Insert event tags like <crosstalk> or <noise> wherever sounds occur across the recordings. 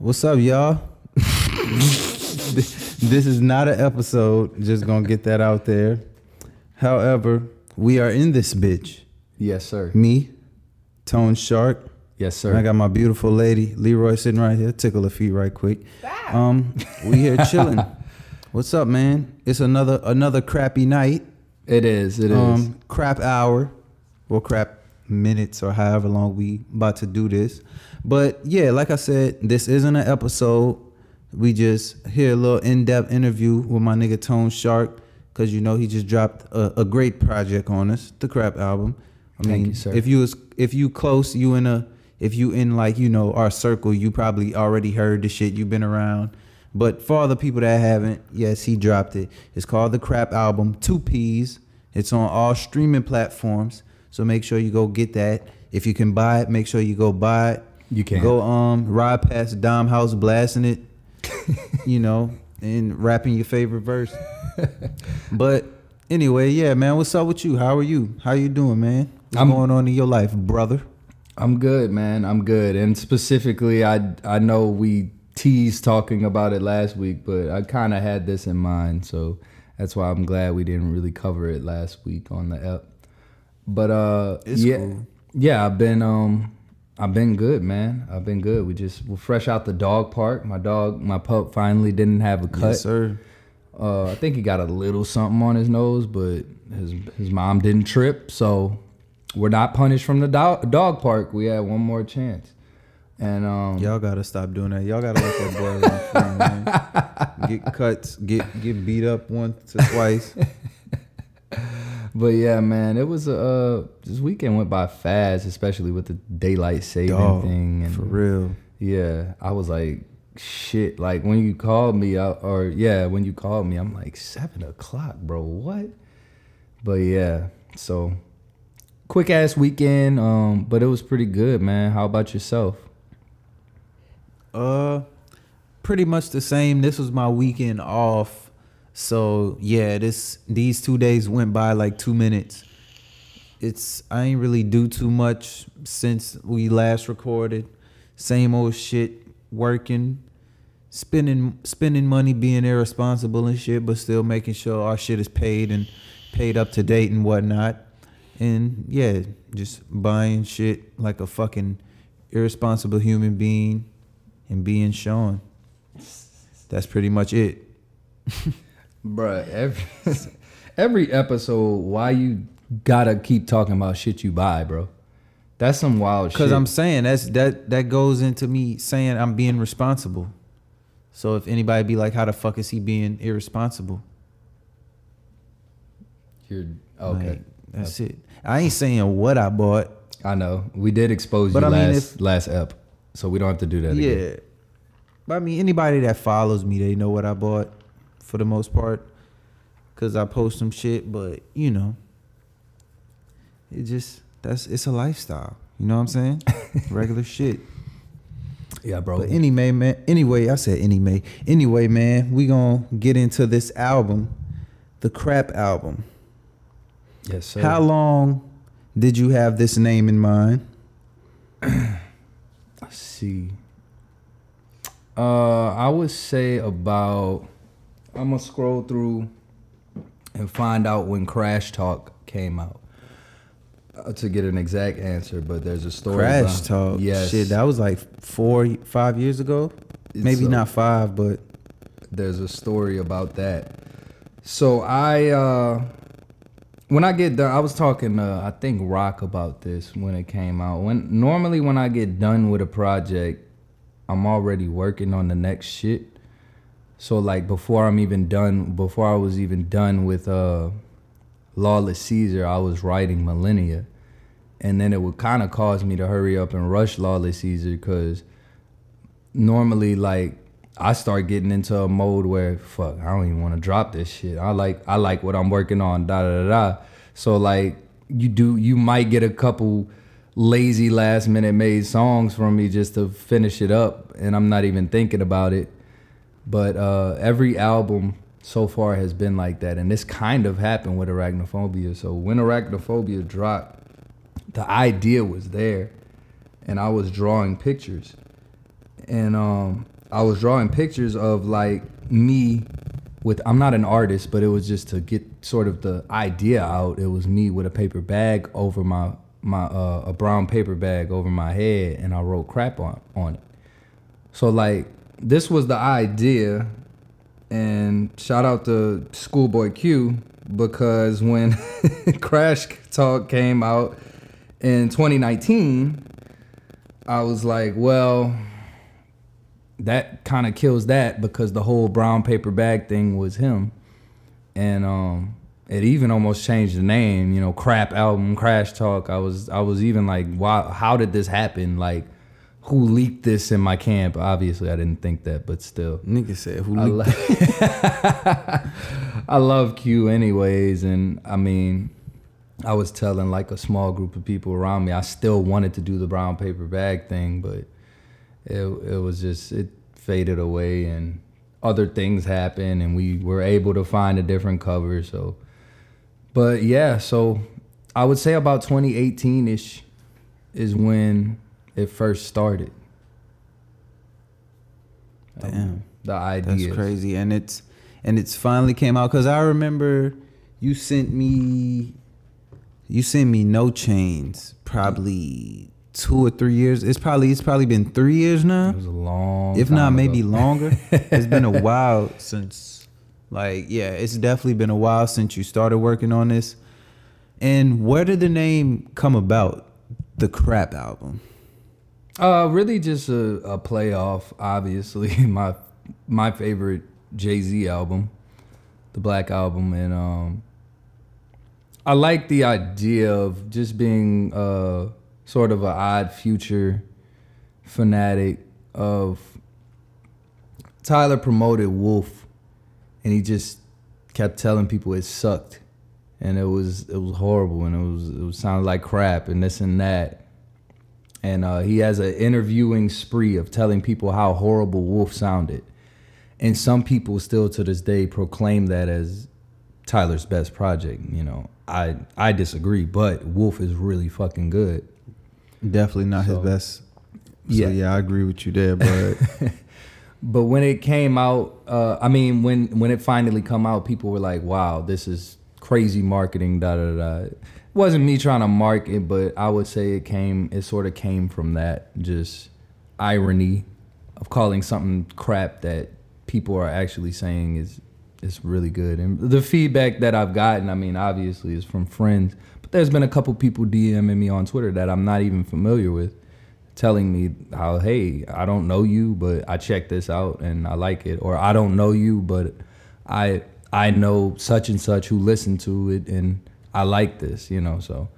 What's up, y'all? this is not an episode. Just gonna get that out there. However, we are in this bitch. Yes, sir. Me, Tone Shark. Yes, And I got my beautiful lady, Leroy, sitting right here. Tickle her feet right quick. Um, we here chilling. What's up, man? It's another another crappy night. It is. It is. um, crap hour Well, crap minutes or however long we about to do this. But yeah, like I said, this isn't an episode. We just hear a little in-depth interview with my nigga Tone Shark because you know he just dropped a, a great project on us, the crap album. I Thank mean, you, sir. if you was if you close, you in a if you in like you know our circle, you probably already heard the shit. You've been around. But for all the people that haven't, yes, he dropped it. It's called the Crap Album, two P's. It's on all streaming platforms, so make sure you go get that. If you can buy it, make sure you go buy it. You can. go um ride past Dom House blasting it, <laughs> you know, and rapping your favorite verse. but anyway, yeah, man, what's up with you? How are you? How you doing, man? What's I'm- going on in your life, brother? I'm good, man. I'm good. And specifically, I I know we teased talking about it last week, but I kind of had this in mind, so that's why I'm glad we didn't really cover it last week on the ep. But uh, It's yeah, cool. yeah, I've been um, I've been good, man. I've been good. We just we're fresh out the dog park. My dog, my pup, finally didn't have a cut. Yes, sir. Uh, I think he got a little something on his nose, but his his mom didn't trip, so we're not punished from the dog, dog park. We had one more chance, and um, Y'all gotta stop doing that. Y'all gotta let that boy run free, man. <laughs> Get cuts, get get beat up once or twice. <laughs> but yeah, man, it was a uh, this weekend went by fast, especially with the daylight saving Dog, thing, and for real. yeah, I was like, shit. Like when you called me, I, or yeah, when you called me, I'm like seven o'clock, bro. What? But yeah, so quick ass weekend. Um, but it was pretty good, man. How about yourself? Uh, pretty much the same. This was my weekend off, so yeah, this these two days went by like two minutes. It's I ain't really do too much since we last recorded. Same old shit, working, spending spending money, being irresponsible and shit, but still making sure our shit is paid and paid up to date and whatnot. And yeah, just buying shit like a fucking irresponsible human being and being shown. That's pretty much it. <laughs> Bruh, every <laughs> every episode, why you gotta keep talking about shit you buy, bro? That's some wild shit. Cause I'm saying that's that that goes into me saying I'm being responsible. So if anybody be like, how the fuck is he being irresponsible? You're okay. Like, that's it. I ain't saying what I bought. I know we did expose But you I mean, last if- last ep, so we don't have to do that Yeah. again. But I mean, anybody that follows me, they know what I bought for the most part. Cause I post some shit, but you know, it just that's it's a lifestyle. You know what I'm saying? <laughs> Regular shit. Yeah, bro. But anyway, man. Anyway, I said anyway. Anyway, man, we gonna get into this album, the Crap album. yes, sir. How long did you have this name in mind? <clears throat> Let's see. Uh, I would say about. I'm gonna scroll through and find out when Crash Talk came out uh, to get an exact answer. But there's a story. Crash behind- Talk. Yes. Shit, that was like four, five years ago. Maybe So- not five, but there's a story about that. So I uh when I get done I was talking to I think Rock about this when it came out. When normally when I get done with a project, I'm already working on the next shit. So like before I'm even done before I was even done with uh Lawless Caesar, I was writing Millennia. And then it would kind of cause me to hurry up and rush Lawless Caesar cuz normally like I start getting into a mode where fuck, I don't even want to drop this shit. I like I like what I'm working on, da da da da. So like you do you might get a couple lazy last minute made songs from me just to finish it up and I'm not even thinking about it. But uh every album so far has been like that and this kind of happened with arachnophobia. So when arachnophobia dropped, the idea was there and I was drawing pictures and um, I was drawing pictures of like me with. I'm not an artist, but it was just to get sort of the idea out. It was me with a paper bag over my my uh, a brown paper bag over my head, and I wrote crap on on it. So like this was the idea, and shout out to Schoolboy Q because when <laughs> Crash Talk came out in 2019, I was like, well, that kind of kills that because the whole brown paper bag thing was him, and um, it even almost changed the name. You know, crap album, Crash Talk. I was I was even like, wow, how did this happen? Like, who leaked this in my camp? Obviously, I didn't think that, but still. Nigga said who I, leaked lo- <laughs> I love Q anyways, and I mean, I was telling like a small group of people around me, I still wanted to do the brown paper bag thing, but it it was just it faded away, and other things happened, and we were able to find a different cover. So, but yeah, so I would say about 2018 ish is when it first started. Um, Damn. the idea. That's crazy, and it's and it's finally came out because I remember you sent me you sent me no chains probably two or three years. It's probably it's probably been three years now, It was a long, if not maybe longer. it's been a <laughs> while since like yeah, it's definitely been a while since you started working on this. And where did the name come about? The crap album. Uh, really just a, a playoff. Obviously, <laughs> my my favorite Jay Z album, the Black album, and um, I like the idea of just being uh sort of an odd future fanatic of Tyler promoted Wolf, and he just kept telling people it sucked, and it was it was horrible, and it was it sounded like crap, and this and that and uh, he has an interviewing spree of telling people how horrible Wolf sounded. And some people still to this day proclaim that as Tyler's best project. You know, I I disagree, but Wolf is really fucking good. Definitely not So- his best. So Yeah. yeah, I agree with you there, but <laughs> But when it came out, uh, I mean, when when it finally come out, people were like, "Wow, this is crazy marketing." Da da da. It wasn't me trying to market, but I would say it came. It sort of came from that just irony of calling something crap that people are actually saying is is really good. And the feedback that I've gotten, I mean, obviously, is from friends. But there's been a couple people DMing me on Twitter that I'm not even familiar with telling me how hey i don't know you but i checked this out and i like it or i don't know you but i i know such and such who listened to it and i like this you know so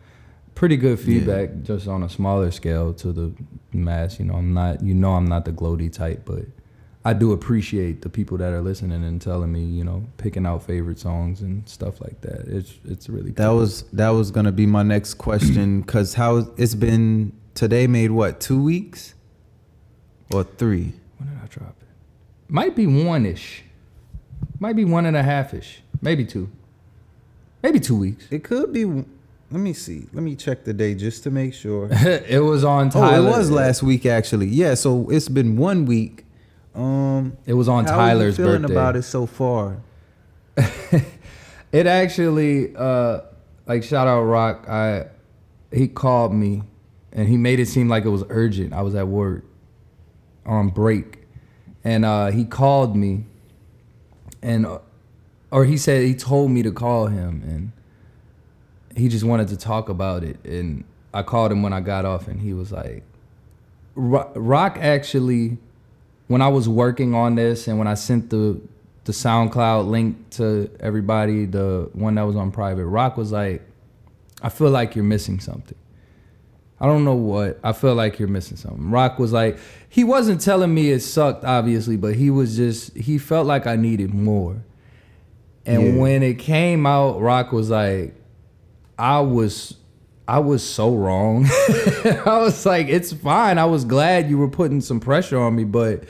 pretty good feedback just on a smaller scale to the mass you know i'm not you know i'm not the gloaty type but i do appreciate the people that are listening and telling me you know picking out favorite songs and stuff like that it's it's really That cool. was that was gonna be my next question <clears throat> because how it's been today made what two weeks or three? When did I drop it? Might be one ish. Might be one and a half ish. Maybe two. Maybe two weeks. It could be. Let me see. Let me check the day just to make sure. <laughs> it was on oh, it was last week actually. Yeah, so it's been one week. Um, It was on how Tyler's are you feeling birthday. about it so far? <laughs> It actually, uh, like shout out Rock. I he called me, and he made it seem like it was urgent. I was at work, on break, and uh, he called me, and or he said he told me to call him, and he just wanted to talk about it. And I called him when I got off, and he was like, Rock actually, when I was working on this, and when I sent the the SoundCloud link to everybody, the one that was on private, Rock was like, I feel like you're missing something. I don't know what. I feel like you're missing something. Rock was like, he wasn't telling me it sucked, obviously, but he was just, he felt like I needed more. And Yeah. when it came out, Rock was like, I was, I was so wrong. <laughs> I was like, it's fine. I was glad you were putting some pressure on me, but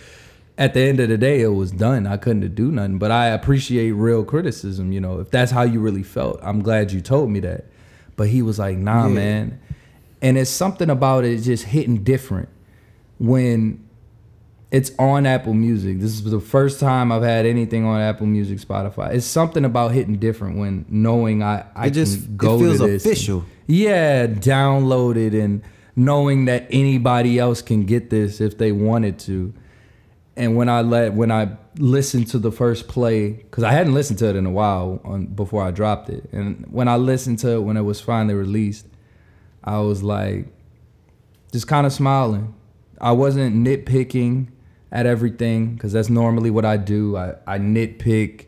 at the end of the day, it was done. I couldn't do nothing. But I appreciate real criticism. You know, if that's how you really felt, I'm glad you told me that. But he was like, Nah, Yeah. man. And it's something about it just hitting different when It's on Apple Music. This is the first time I've had anything on Apple Music, Spotify. It's something about hitting different when knowing I I It just go it feels to this and- official. yeah, download it and knowing that anybody else can get this if they wanted to. And when I let when I listened to the first play, because I hadn't listened to it in a while on, before I dropped it, and when I listened to it when it was finally released, I was like, just kind of smiling. I wasn't nitpicking at everything because that's normally what I do. I, I nitpick.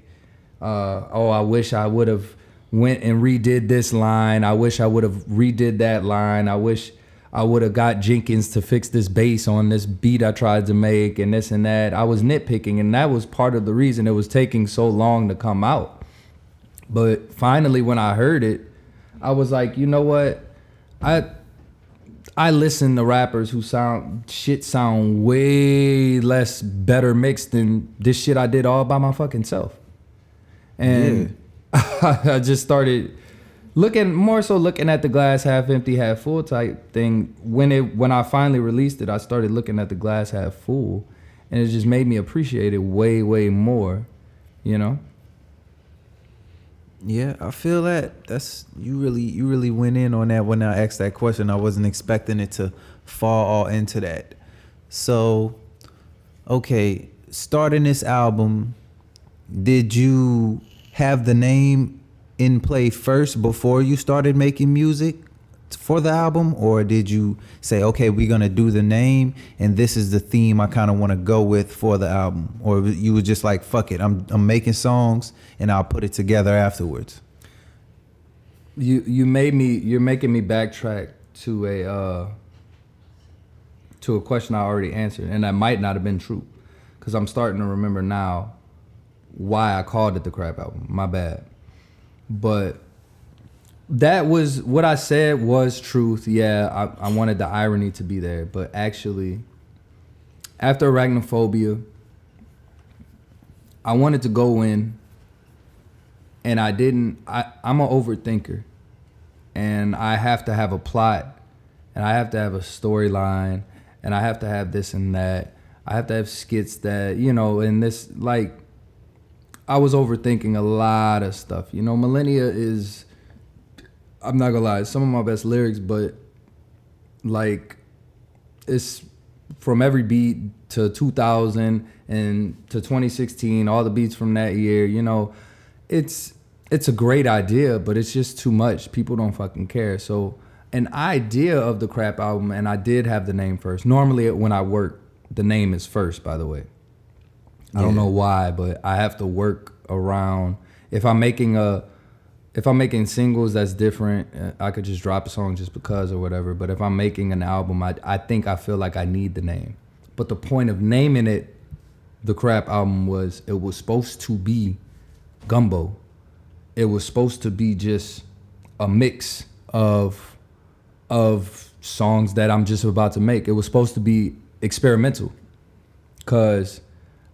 Uh, oh, I wish I would have went and redid this line. I wish I would have redid that line. I wish I would have got Jenkins to fix this bass on this beat I tried to make and this and that. I was nitpicking, and that was part of the reason it was taking so long to come out. But finally, when I heard it, I was like, you know what? I I listen to rappers who sound shit sound way less better mixed than this shit I did all by my fucking self. And <laughs> I just started looking more so looking at the glass half empty, half full type thing. When it when I finally released it, I started looking at the glass half full and it just made me appreciate it way, way more, you know? Yeah, I feel that. That's you really you really went in on that when I asked that question. I wasn't expecting it to fall all into that. So, okay, starting this album, did you have the name in play first before you started making music for the album or did you say okay we're gonna do the name and this is the theme i kind of want to go with for the album or you were just like fuck it i'm, I'm making songs and i'll put it together afterwards You you made me you're making me backtrack to a uh to a question I already answered and that might not have been true cuz I'm starting to remember now why I called it the crap album. My bad. But that was what I said was truth. Yeah, I, I wanted the irony to be there, but actually after arachnophobia I wanted to go in and I didn't. I, I'm an overthinker, and I have to have a plot, and I have to have a storyline, and I have to have this and that. I have to have skits that you know, and this like. I was overthinking a lot of stuff. You know, Millennia is. I'm not gonna lie, some of my best lyrics, but like, it's from every beat to 2000 and to 2016, all the beats from that year. You know, it's it's a great idea, but it's just too much. People don't fucking care. So an idea of the crap album, and I did have the name first. Normally, when I work, the name is first. By the way, I don't know why, but I have to work around. If I'm making a, if I'm making singles, that's different. Uh, I could just drop a song just because or whatever. But if I'm making an album, I I think I feel like I need the name. But the point of naming it, the crap album was it was supposed to be gumbo. It was supposed to be just a mix of of songs that I'm just about to make. It was supposed to be experimental. Cause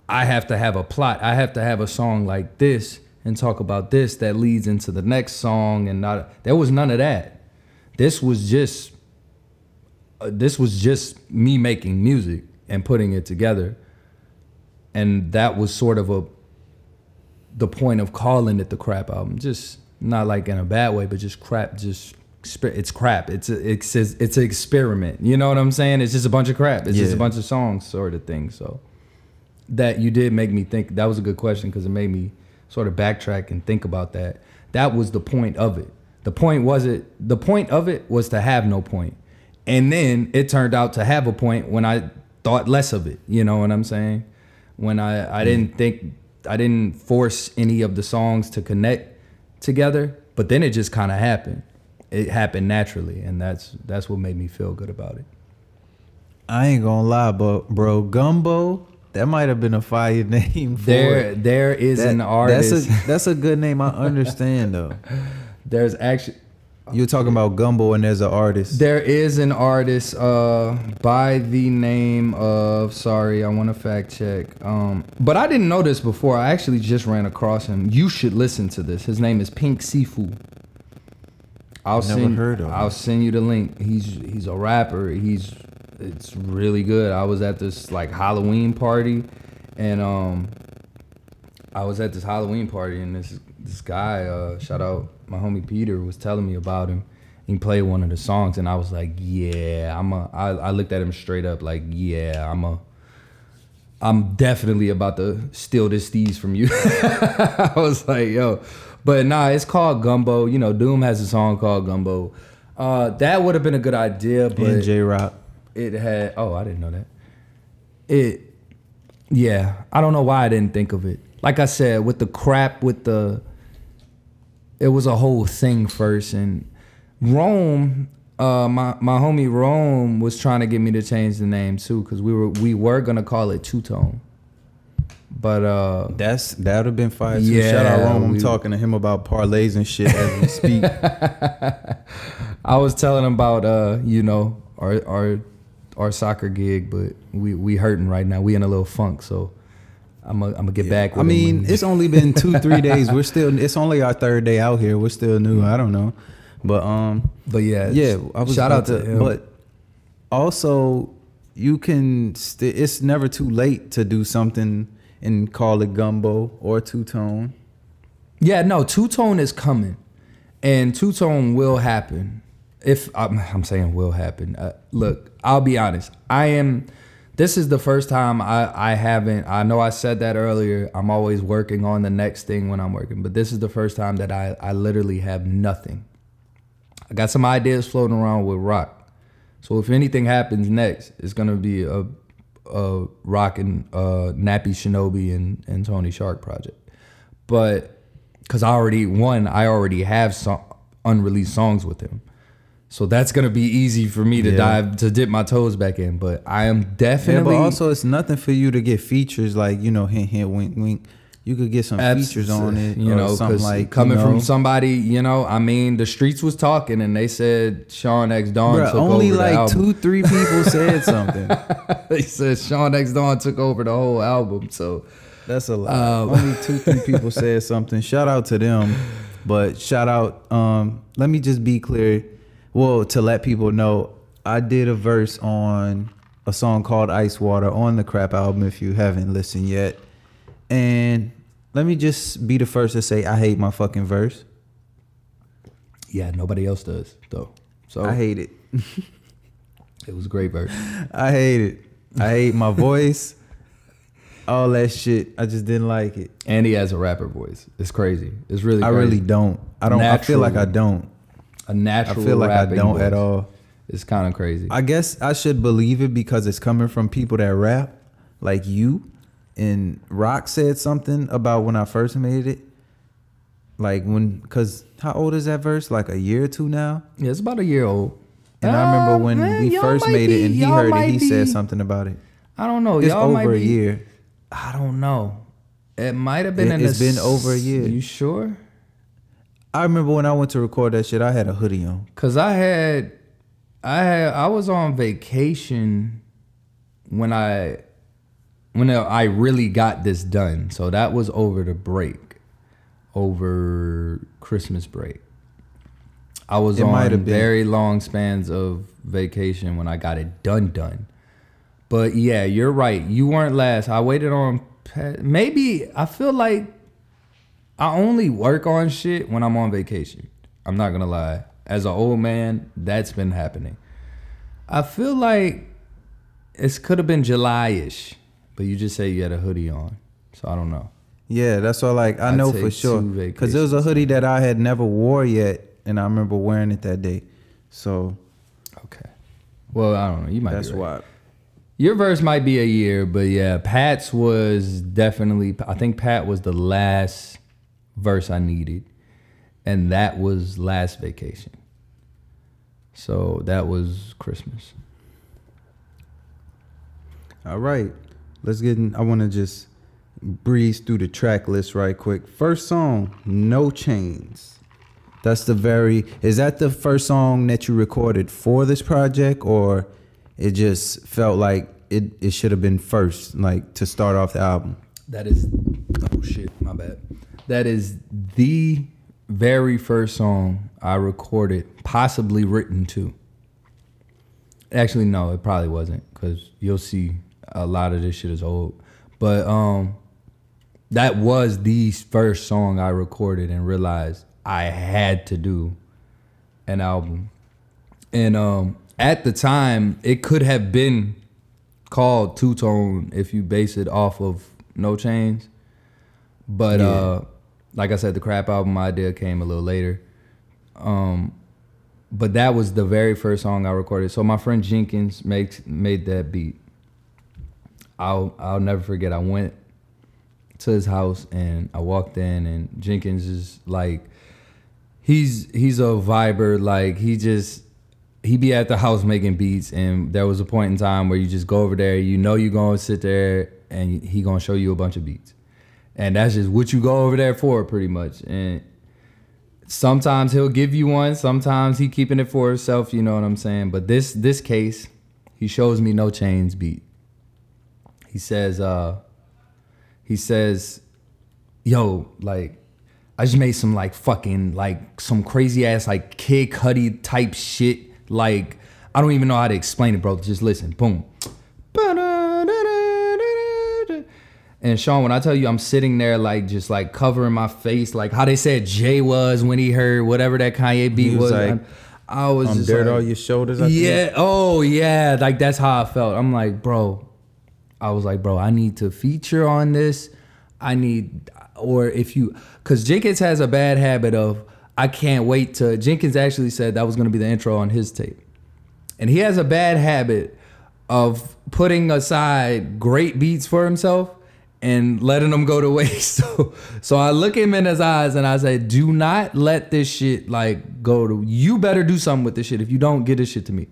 I have to have a plot. I have to have a song like this and talk about this that leads into the next song and not there was none of that. This was just uh, this was just me making music and putting it together. And that was sort of a the point of calling it the crap album. Just not like in a bad way, but just crap. Just it's crap. It's a, it's a, it's an experiment. You know what I'm saying? It's just a bunch of crap. It's just a bunch of songs, sort of thing. So that you did make me think. That was a good question because it made me sort of backtrack and think about that. That was the point of it. The point was it. The point of it was to have no point, and then it turned out to have a point when I thought less of it. You know what I'm saying? When I I didn't mm. think I didn't force any of the songs to connect together, but then it just kind of happened. It happened naturally, and that's that's what made me feel good about it. I ain't gonna lie, but bro, Gumbo, that might have been a fire <laughs> name for There it. there is That- an artist. That's a <laughs> that's a good name. I understand though. <laughs> There's actually You're talking about Gumbo and there's an artist. there is an artist uh by the name of sorry, I want to fact check. Um but I didn't know this before. I actually just ran across him. You should listen to this. His name is Pink Siifu. I'll Never send heard of him. I'll send you the link. He's he's a rapper. He's it's really good. I was at this like Halloween party, and um, I was at this Halloween party, and this this guy, uh, shout out my homie Peter, was telling me about him. He played one of the songs, and I was like, "Yeah, I'm a." I, I looked at him straight up, like, "Yeah, I'm a." I'm definitely about to steal this steez from you. <laughs> I was like, "Yo," but nah, it's called Gumbo. You know, Doom has a song called Gumbo. Uh, that would have been a good idea, but and J Rock. It had oh i didn't know that it yeah i don't know why i didn't think of it like i said with the crap with the it was a whole thing first and rome uh my my homie rome was trying to get me to change the name too because we were we were gonna call it two tone but uh That's that would have been fire too. Yeah, Shout out Rome. I'm talking to him about parlays and shit as we speak. <laughs> I was telling him about uh, you know, our our our soccer gig, but we we hurting right now. We in a little funk, so I'm gonna get back. With I mean, it's only been two, three <laughs> days. We're still. It's only our third day out here. We're still new. I don't know, but um, but yeah, yeah. I was shout out to him. But also, you can. St- it's never too late to do something and call it gumbo or two tone. yeah, no, two tone is coming, and two tone will happen. If I'm, I'm saying will happen. Uh, look, I'll be honest. I am. This is the first time I I haven't. I know I said that earlier. I'm always working on the next thing when I'm working, but this is the first time that I I literally have nothing. I got some ideas floating around with rock. So if anything happens next, it's gonna be a a rock and uh, Nappy Shinobi and, and Tony Shark project. But because I already one, I already have some unreleased songs with him. So that's gonna be easy for me to Yeah. dive to dip my toes back in. But I am Yeah, definitely but also it's nothing for you to get features like you know hint hint wink wink. You could get some Abs- features on it, you know, something like coming you know, from somebody, you know, I mean, the streets was talking and they said Sean X Dawn Bruh, took only over the like album. two, three people said <laughs> something. they said Sean X Dawn took over the whole album. So That's a lot. Um, Only two, three people said something. Shout out to them, but shout out. Um, let me just be clear. Well, to let people know, I did a verse on a song called Ice Water on the Crap album. If you haven't listened yet, and let me just be the first to say I hate my fucking verse. yeah, nobody else does though. So I hate it. <laughs> it was a great verse. I hate it. I hate my voice. All that shit. I just didn't like it. And he has a rapper voice. It's crazy. It's really I really don't. I don't. I feel like I don't. A I natural. I feel like I don't at all. It's kind of crazy. I guess I should believe it because it's coming from people that rap, like you. And Rock said something about when I first made it. Like when, cause how old is that verse? Like a year or two now. yeah, it's about a year old. And I Uh, remember when man, we first made it, and he heard it. He said something about it. I don't know. It's y'all might over a year. I don't know. It might have been It- in. it's the been over a year. You sure? I remember when I went to record that shit. I had a hoodie on. Cause I had, I had, I was on vacation when I, when I really got this done. So that was over the break, over Christmas break. I was It on very long spans of vacation when I got it done done. But yeah, you're right. You weren't last. I waited on maybe I feel like I only work on shit when I'm on vacation. I'm not gonna lie. As an old man, that's been happening. I feel like it could have been July-ish, but you just say you had a hoodie on, so I don't know. Yeah, that's all. Like I I'd know for sure because it was a hoodie that I had never wore yet, and I remember wearing it that day. So Okay. Well, I don't know. You might. that's be right. why. Your verse might be a year, but yeah, Pat's was definitely. I think Pat was the last verse I needed, and that was last vacation. So that was Christmas. All right, let's get. In, I want to just breeze through the track list right quick. First song, "No Chains." That's the very. Is that the first song that you recorded for this project, or it just felt like it? It should have been first, like to start off the album. That is. Oh shit, my bad. That is the very first song I recorded, possibly written to. Actually, no, it probably wasn't because you'll see a lot of this shit is old. But um, that was the first song I recorded and realized I had to do an album. And um, at the time, it could have been called Two Tone if you base it off of No Chains. But Yeah. uh, like I said, the crap album idea came a little later. Um, but that was the very first song I recorded. So my friend Jenkins makes made that beat. I'll I'll never forget. I went to his house and I walked in and Jenkins is like he's he's a viber like he just he be at the house making beats and there was a point in time where you just go over there you know you're gonna sit there and he gonna show you a bunch of beats and that's just what you go over there for pretty much and sometimes he'll give you one sometimes he keeping it for himself you know what i'm saying but this this case he shows me no chains beat he says uh he says yo like I just made some like fucking like some crazy ass like Kid Cudi type shit. Like I don't even know how to explain it, bro. Just listen. Boom. And Sean, when I tell you I'm sitting there like just like covering my face, like how they said Jay was when he heard whatever that Kanye beat He was was. like, I, I was just dirt like, all your shoulders. I think. yeah. Oh, yeah. Like that's how I felt. I'm like, bro. I was like, bro, I need to feature on this. I need, or if you, because Jenkins has a bad habit of, I can't wait to. Jenkins actually said that was going to be the intro on his tape, and he has a bad habit of putting aside great beats for himself and letting them go to waste. <laughs> So, so I look him in his eyes and I say, "Do not let this shit like go to. You better do something with this shit. If you don't, get this shit to me."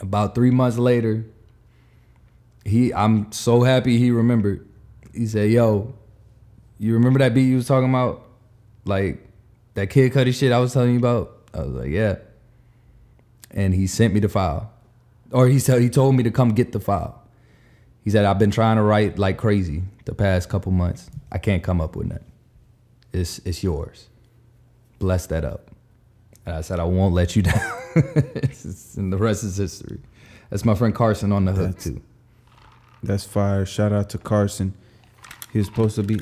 About three months later, he, I'm so happy he remembered. He said, "Yo, you remember that beat you was talking about, like that Kid Cudi shit I was telling you about?" I was like, "Yeah." And he sent me the file, or he said he told me to come get the file. He said, I've been trying to write like crazy the past couple months. I can't come up with nothing. It's it's yours. Bless that up. And I said, I won't let you <laughs> down. And the rest is history. That's my friend Carson on the hook That's- too. That's fire. Shout out to Carson. He was supposed to be.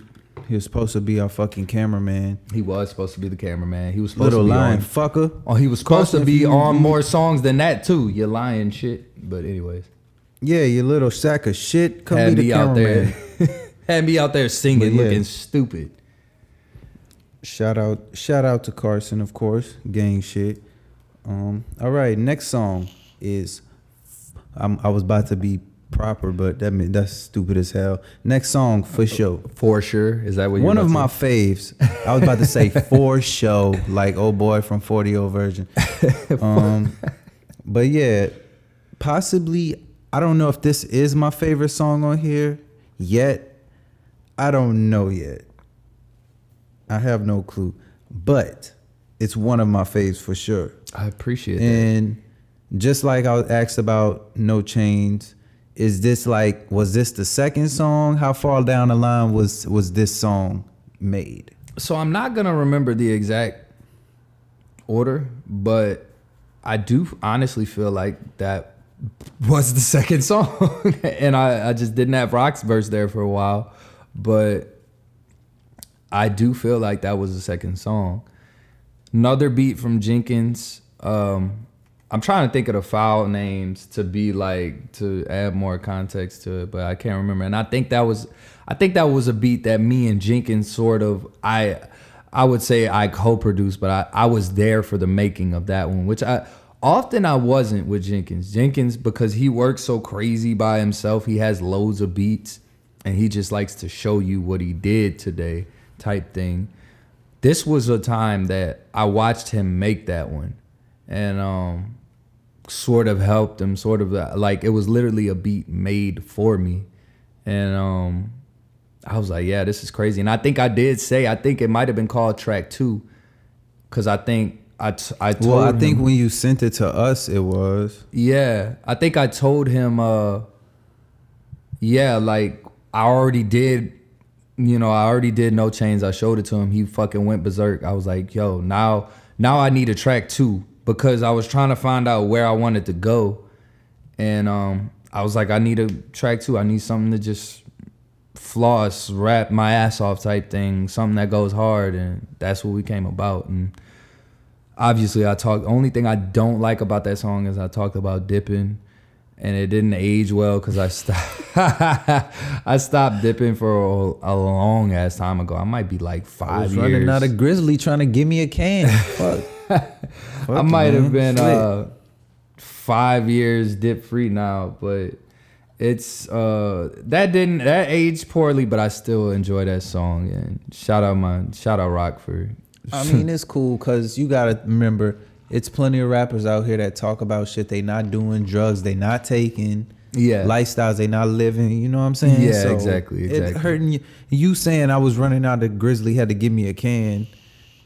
He was supposed to be our fucking cameraman. He was supposed to be the cameraman. He was supposed Little to be lying on. fucker. Oh, he was supposed Carson, to be on more songs than that too. You lying shit. But anyways, Yeah, your little sack of shit. Come had be the me out cameraman. there, <laughs> had me out there singing, yeah. looking stupid. Shout out, shout out to Carson, of course. Gang shit. Um. All right, next song is. I'm, I was about to be proper, but that mean, that's stupid as hell. Next song for sure. For sure, is that what? you're One of about my faves. I was about to say <laughs> for show, like oh boy from 40 old version. <laughs> Um, but yeah, possibly. I don't know if this is my favorite song on here yet. I don't know yet. I have no clue, but it's one of my faves for sure. I appreciate that. And just like I was asked about No Chains, is this like was this the second song? How far down the line was was this song made? So I'm not gonna remember the exact order, but I do honestly feel like that was the second <laughs> song, and I, I just didn't have Rock's verse there for a while, but I do feel like that was the second song. Another beat from Jenkins. Um, I'm trying to think of the file names to be like to add more context to it, but I can't remember. And I think that was, I think that was a beat that me and Jenkins sort of I, I would say I co-produced, but I I was there for the making of that one, which I often I wasn't with Jenkins. Jenkins because he works so crazy by himself, he has loads of beats, and he just likes to show you what he did today, type thing this was a time that I watched him make that one and um sort of helped him sort of uh, like it was literally a beat made for me and um I was like yeah this is crazy and I think I did say I think it might have been called track 2 cuz I think I t- I told Well, I him, think when you sent it to us, it was. yeah, I think I told him uh yeah, like I already did you know, I already did no chains. I showed it to him. He fucking went berserk. I was like, "Yo, now now I need a track too because I was trying to find out where I wanted to go, and um, I was like, I need a track too. I need something to just floss, rap my ass off type thing, something that goes hard, and that's what we came about. And obviously, I talked. Only thing I don't like about that song is I talked about dipping, and it didn't age well because I stopped. <laughs> I stopped dipping for a, a long ass time ago. I might be like I five years. running out of Grizzly trying to give me a can. <laughs> Fuck. I might have been uh, five years dip free now, but it's uh that didn't that aged poorly, but I still enjoy that song. And shout out my shout out Rock for. I mean, it's cool because you gotta remember, it's plenty of rappers out here that talk about shit they not doing, drugs they not taking, Yeah. lifestyles they not living. You know what I'm saying? Yeah, exactly, It exactly. hurting you. You saying I was running out of Grizzly had to give me a can,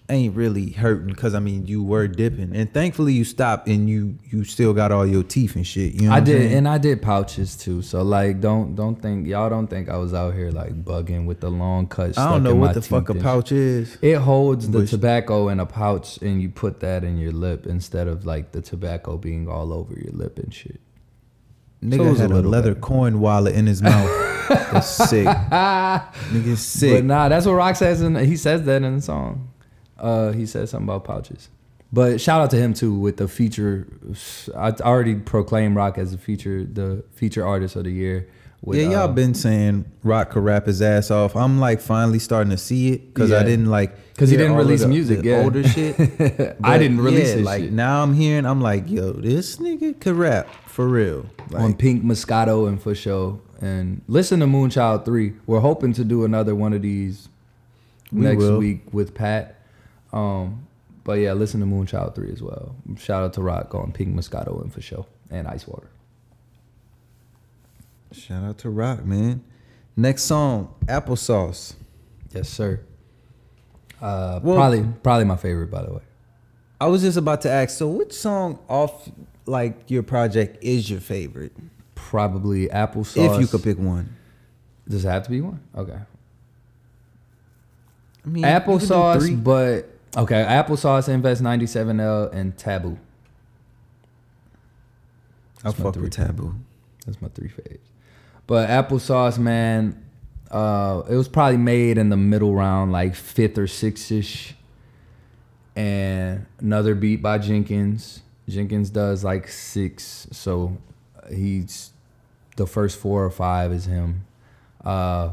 ain't really hurting because I mean you were dipping, and thankfully you stopped and you you still got all your teeth and shit. You know, I what I'm did, and I did pouches too. So like, don't don't think y'all don't think I was out here like bugging with the long cut. I don't know what the fuck a pouch is. It holds the tobacco in a pouch, and you put that in your lip instead of like the tobacco being all over your lip and shit. So it Nigga a had a, little leather better. coin wallet in his <laughs> mouth. That's sick. Nigga sick. But nah, that's what Rock says, and he says that in the song. Uh, he said something about pouches. But shout out to him too with the feature. I already proclaimed Rock as the feature, the feature artist of the year. With, yeah, y'all uh, been saying Rock could rap his ass off. I'm like finally starting to see it because Yeah. I didn't like because he didn't release the- music, the yeah. older <laughs> shit. I didn't release yeah, like shit. now I'm hearing. I'm like, yo, this nigga could rap for real. Like, on Pink Moscato and for show. And listen to Moonchild 3. We're hoping to do another one of these We next will. week with Pat. Um, but yeah, listen to Moonchild 3 as well. Shout out to Rock on Pink Moscato and for show and Ice Water. shout out to Rock, man. Next song, applesauce. Yes, sir. Uh, Well- probably probably my favorite by the way. I was just about to ask. So, which song off like your project is your favorite? Probably applesauce. If you could pick one. Does it have to be one? Okay. I mean, you could do Applesauce, but okay, applesauce, Invest 97L, and Taboo. I That's my fuck with Taboo. That's my three faves. But applesauce, man, uh, it was probably made in the middle round, like fifth or sixth ish. And another beat by Jenkins. Jenkins does like six, so he's the first four or five is him. Uh,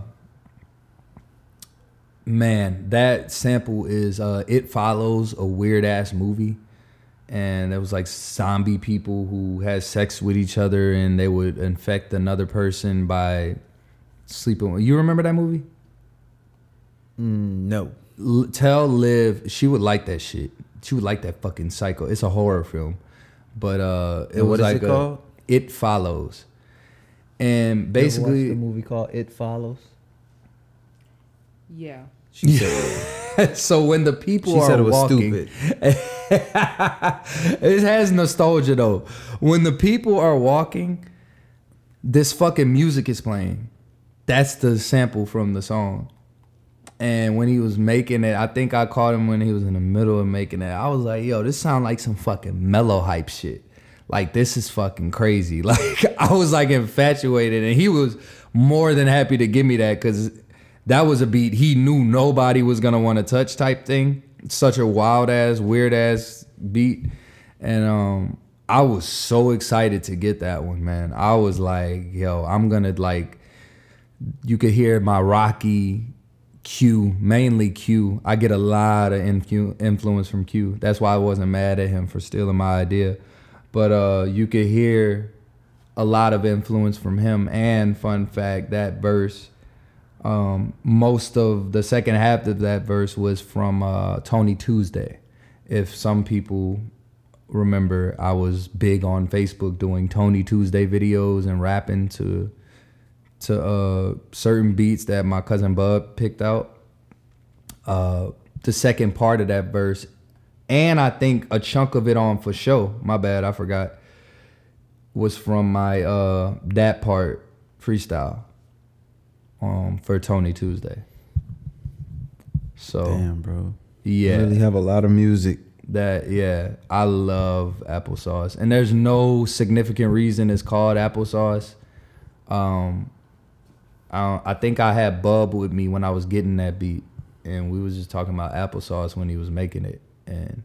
man, that sample is uh, "It Follows," a weird ass movie. And it was like zombie people who had sex with each other and they would infect another person by sleeping with you remember that movie? Mm, no. L- tell liv she would like that shit. She would like that fucking psycho. It's a horror film. But uh it And was what is like it a- it follows. And basically the movie called It Follows. Yeah. She said <laughs> so when the people she are said it was walking, stupid. <laughs> it has nostalgia though. When the people are walking, this fucking music is playing. That's the sample from the song. And when he was making it, I think I caught him when he was in the middle of making it. I was like, yo, this sound like some fucking mellow hype shit. Like this is fucking crazy. <laughs> Like I was like infatuated and he was more than happy to give me that cuz that was a beat he knew nobody was to want to touch type thing. Such a wild ass, weird ass beat. And um I was so excited to get that one, man. I was like, yo, I'm to like you could hear my Rocky Q, mainly Q. I get a lot of influence from Q. That's why I wasn't mad at him for stealing my idea. But uh, you could hear a lot of influence from him. And fun fact, that verse, um, most of the second half of that verse was from uh, Tony Tuesday. If some people remember, I was big on Facebook doing Tony Tuesday videos and rapping to to uh, certain beats that my cousin Bub picked out. Uh, the second part of that verse, and I think a chunk of it on for show. My bad, I forgot. Was from my uh, that part freestyle um, for Tony Tuesday. So Damn, bro. yeah, You really have a lot of music. That yeah, I love applesauce, and there's no significant reason it's called applesauce. Um, I I think I had Bub with me when I was getting that beat, and we was just talking about applesauce when he was making it, and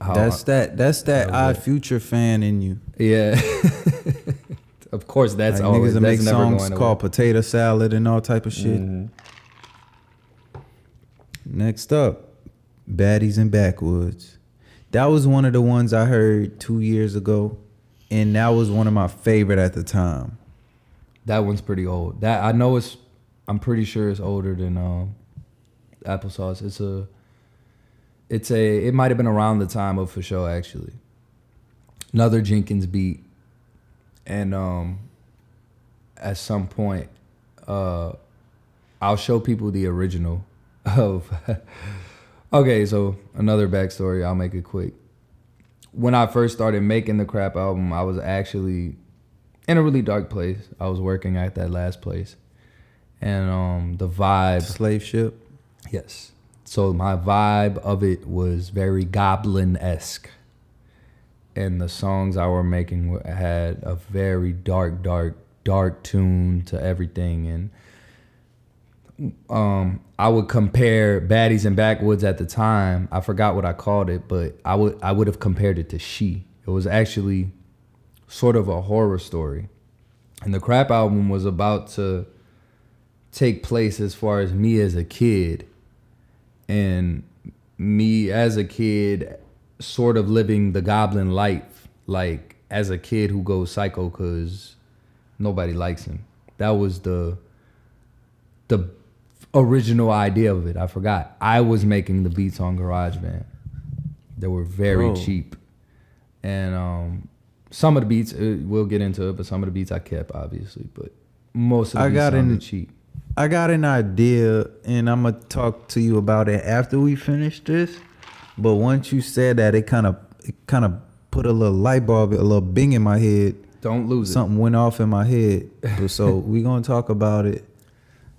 how That's that. That's that That odd it. future fan in you. yeah. <laughs> of course, that's like always niggas that make songs called potato salad and all type of shit. Mhm. Next up, Baddies and Backwoods. That was one of the ones I heard two years ago, and that was one of my favorite at the time. That one's pretty old. That I know it's. I'm pretty sure it's older than um, applesauce. It's a. It's a. It might have been around the time of for sure actually. Another Jenkins beat, and um. At some point, uh, I'll show people the original <laughs> of. okay, so another backstory. I'll make it quick. When I first started making the crap album, I was actually in a really dark place. I was working at that last place, and um, the vibe. Slave ship. Yes. So my vibe of it was very goblin esque, and the songs I were making had a very dark, dark, dark tune to everything, and um, I would compare Baddies and Backwoods at the time. I forgot what I called it, but I would I would have compared it to She. It was actually sort of a horror story, and the crap album was about to take place as far as me as a kid and me as a kid sort of living the goblin life like as a kid who goes psycho because nobody likes him. That was the the original idea of it. I forgot. I was making the beats on garageband they were very Bro. cheap. And um some of the beats uh, we'll get into it but some of the beats i kept obviously but most of the I got in- cheap. I got an idea, and I'm gonna talk to you about it after we finish this. But once you said that, it kind of it kind of put a little light bulb, a little bing in my head. don't lose it Something went off in my head. So <laughs> we're gonna talk about it.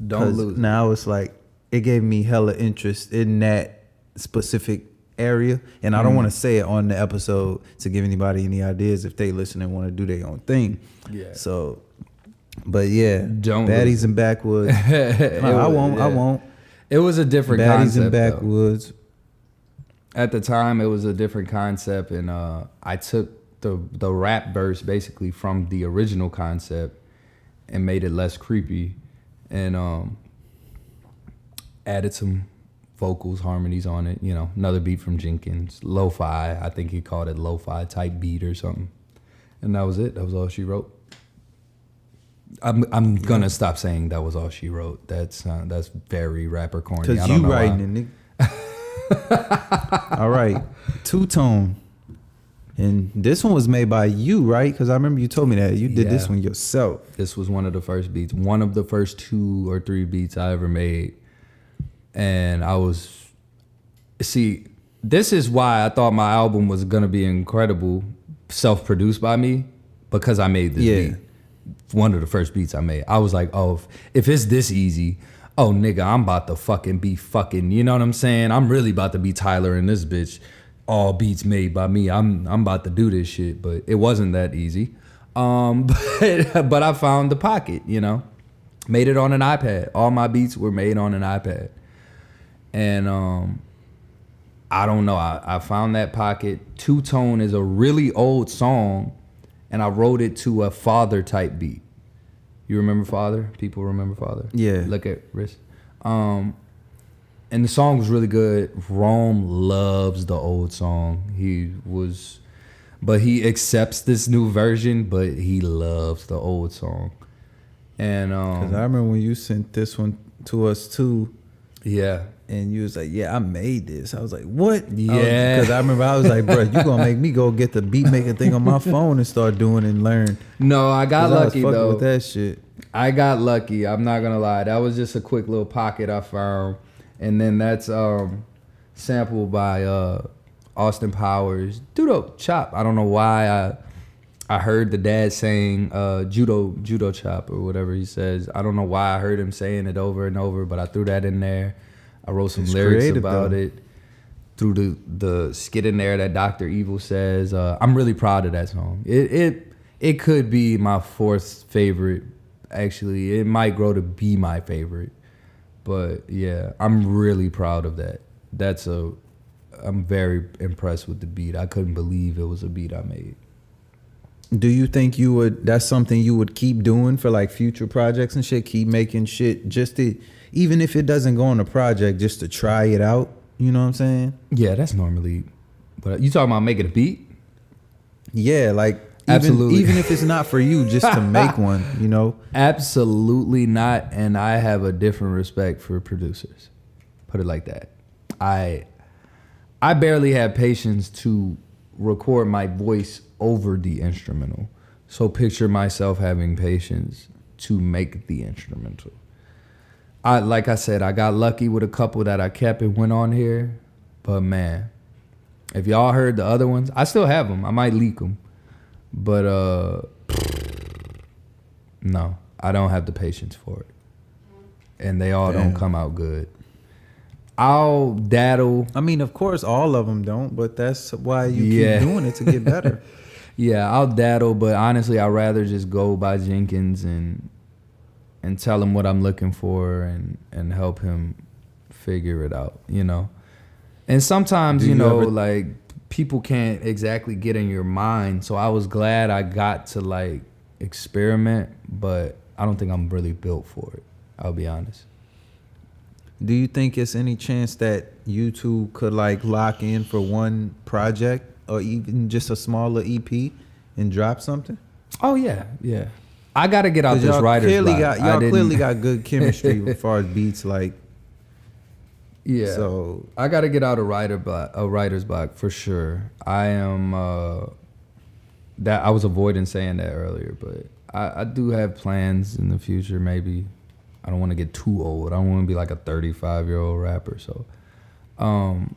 don't lose it. Now it's like it gave me hella interest in that specific area, and I don't Mm. want to say it on the episode to give anybody any ideas if they listen and want to do their own thing. Yeah. So, but yeah, Don't baddies and backwoods. <laughs> It No, I won't. I won't. It was a different Baddies concept. and though. At the time, it was a different concept, and uh, I took the the rap verse basically from the original concept and made it less creepy, and um, added some vocals, harmonies on it. You know, another beat from Jenkins, lo-fi. I think he called it lo-fi type beat or something, and that was it. That was all she wrote. I'm I'm gonna stop saying that was all she wrote. That's uh, that's very rapper corny. Cause you know writing it. <laughs> All right, two tone, and this one was made by you, right? Because I remember you told me that you did this one yourself. This was one of the first beats, one of the first two or three beats I ever made. And I was, see, this is why I thought my album was gonna be incredible, self produced by me, because I made this Yeah. beat. One of the first beats I made. I was like, oh, if, if it's this easy, oh, nigga, I'm about to fucking be fucking, you know what I'm saying? I'm really about to be Tyler in this bitch. All beats made by me. I'm I'm about to do this shit, but it wasn't that easy. Um, <laughs> but but I found the pocket, you know, made it on an iPad. All my beats were made on an iPad, and um, I don't know. I, I found that pocket. Two Tone is a really old song, and I wrote it to a father type beat. You remember Father? People remember Father? Yeah. Look at wrist. Um, and the song was really good. Rome loves the old song. He was, but he accepts this new version, but he loves the old song. And Cause um, I remember when you sent this one to us too, yeah, and you was like, "Yeah, I made this." I was like, "What?" Yeah. Because I, remember I was like, "Bro, you gonna make me go get the beat making thing on my <laughs> phone and start doing and learn." no, I got I lucky fucking though. with that shit. I got lucky. I'm not gonna lie. That was just a quick little pocket I found, and then that's um sampled by uh Austin Powers. Judo chop. I don't know why I I heard the dad saying uh judo judo chop or whatever he says. I don't know why I heard him saying it over and over, but I threw that in there. I wrote some It's lyrics about though. it. through the the skit in there that Doctor Evil says. Uh, I'm really proud of that song. It it it could be my fourth favorite. Actually, it might grow to be my favorite. But yeah, I'm really proud of that. That's a I'm very impressed with the beat. I couldn't believe it was a beat I made. Do you think you would? That's something you would keep doing for like future projects and shit. Keep making shit just to, even if it doesn't go on a project, just to try it out. You know what I'm saying? Yeah, that's normally. But you talking about making a beat? Yeah, like even, Absolutely. Even if it's not for you, just to make <laughs> one. You know? Absolutely not. And I have a different respect for producers. Put it like that. I I barely have patience to record my voice over the instrumental. So picture myself having patience to make the instrumental. I like I said, I got lucky with a couple that I kept and went on here, but man, if y'all heard the other ones, I still have them. I might leak them, but uh, no, I don't have the patience for it, and they all Damn. don't come out good. I'll daddle. I mean, of course, all of them don't, but that's why you Yeah. keep doing it to get better. <laughs> Yeah, I'll daddle, but honestly, I'd rather just go by Jenkins and and tell him what I'm looking for and and help him figure it out, you know. And sometimes, you you know, ever- like people can't exactly get in your mind. So I was glad I got to like experiment, but I don't think I'm really built for it. I'll be honest. Do you think it's any chance that you two could like lock in for one project or even just a smaller EP and drop something? Oh yeah, yeah. I got to get out this y'all writer's clearly block. got y'all clearly got good chemistry as far as beats. Like, yeah. so I got to get out a writer block, a writer's block for sure. I am uh, that I was avoiding saying that earlier, but I, I do have plans in the future. Maybe I don't want to get too old. I don't want to be like a 35 year old rapper. So, um,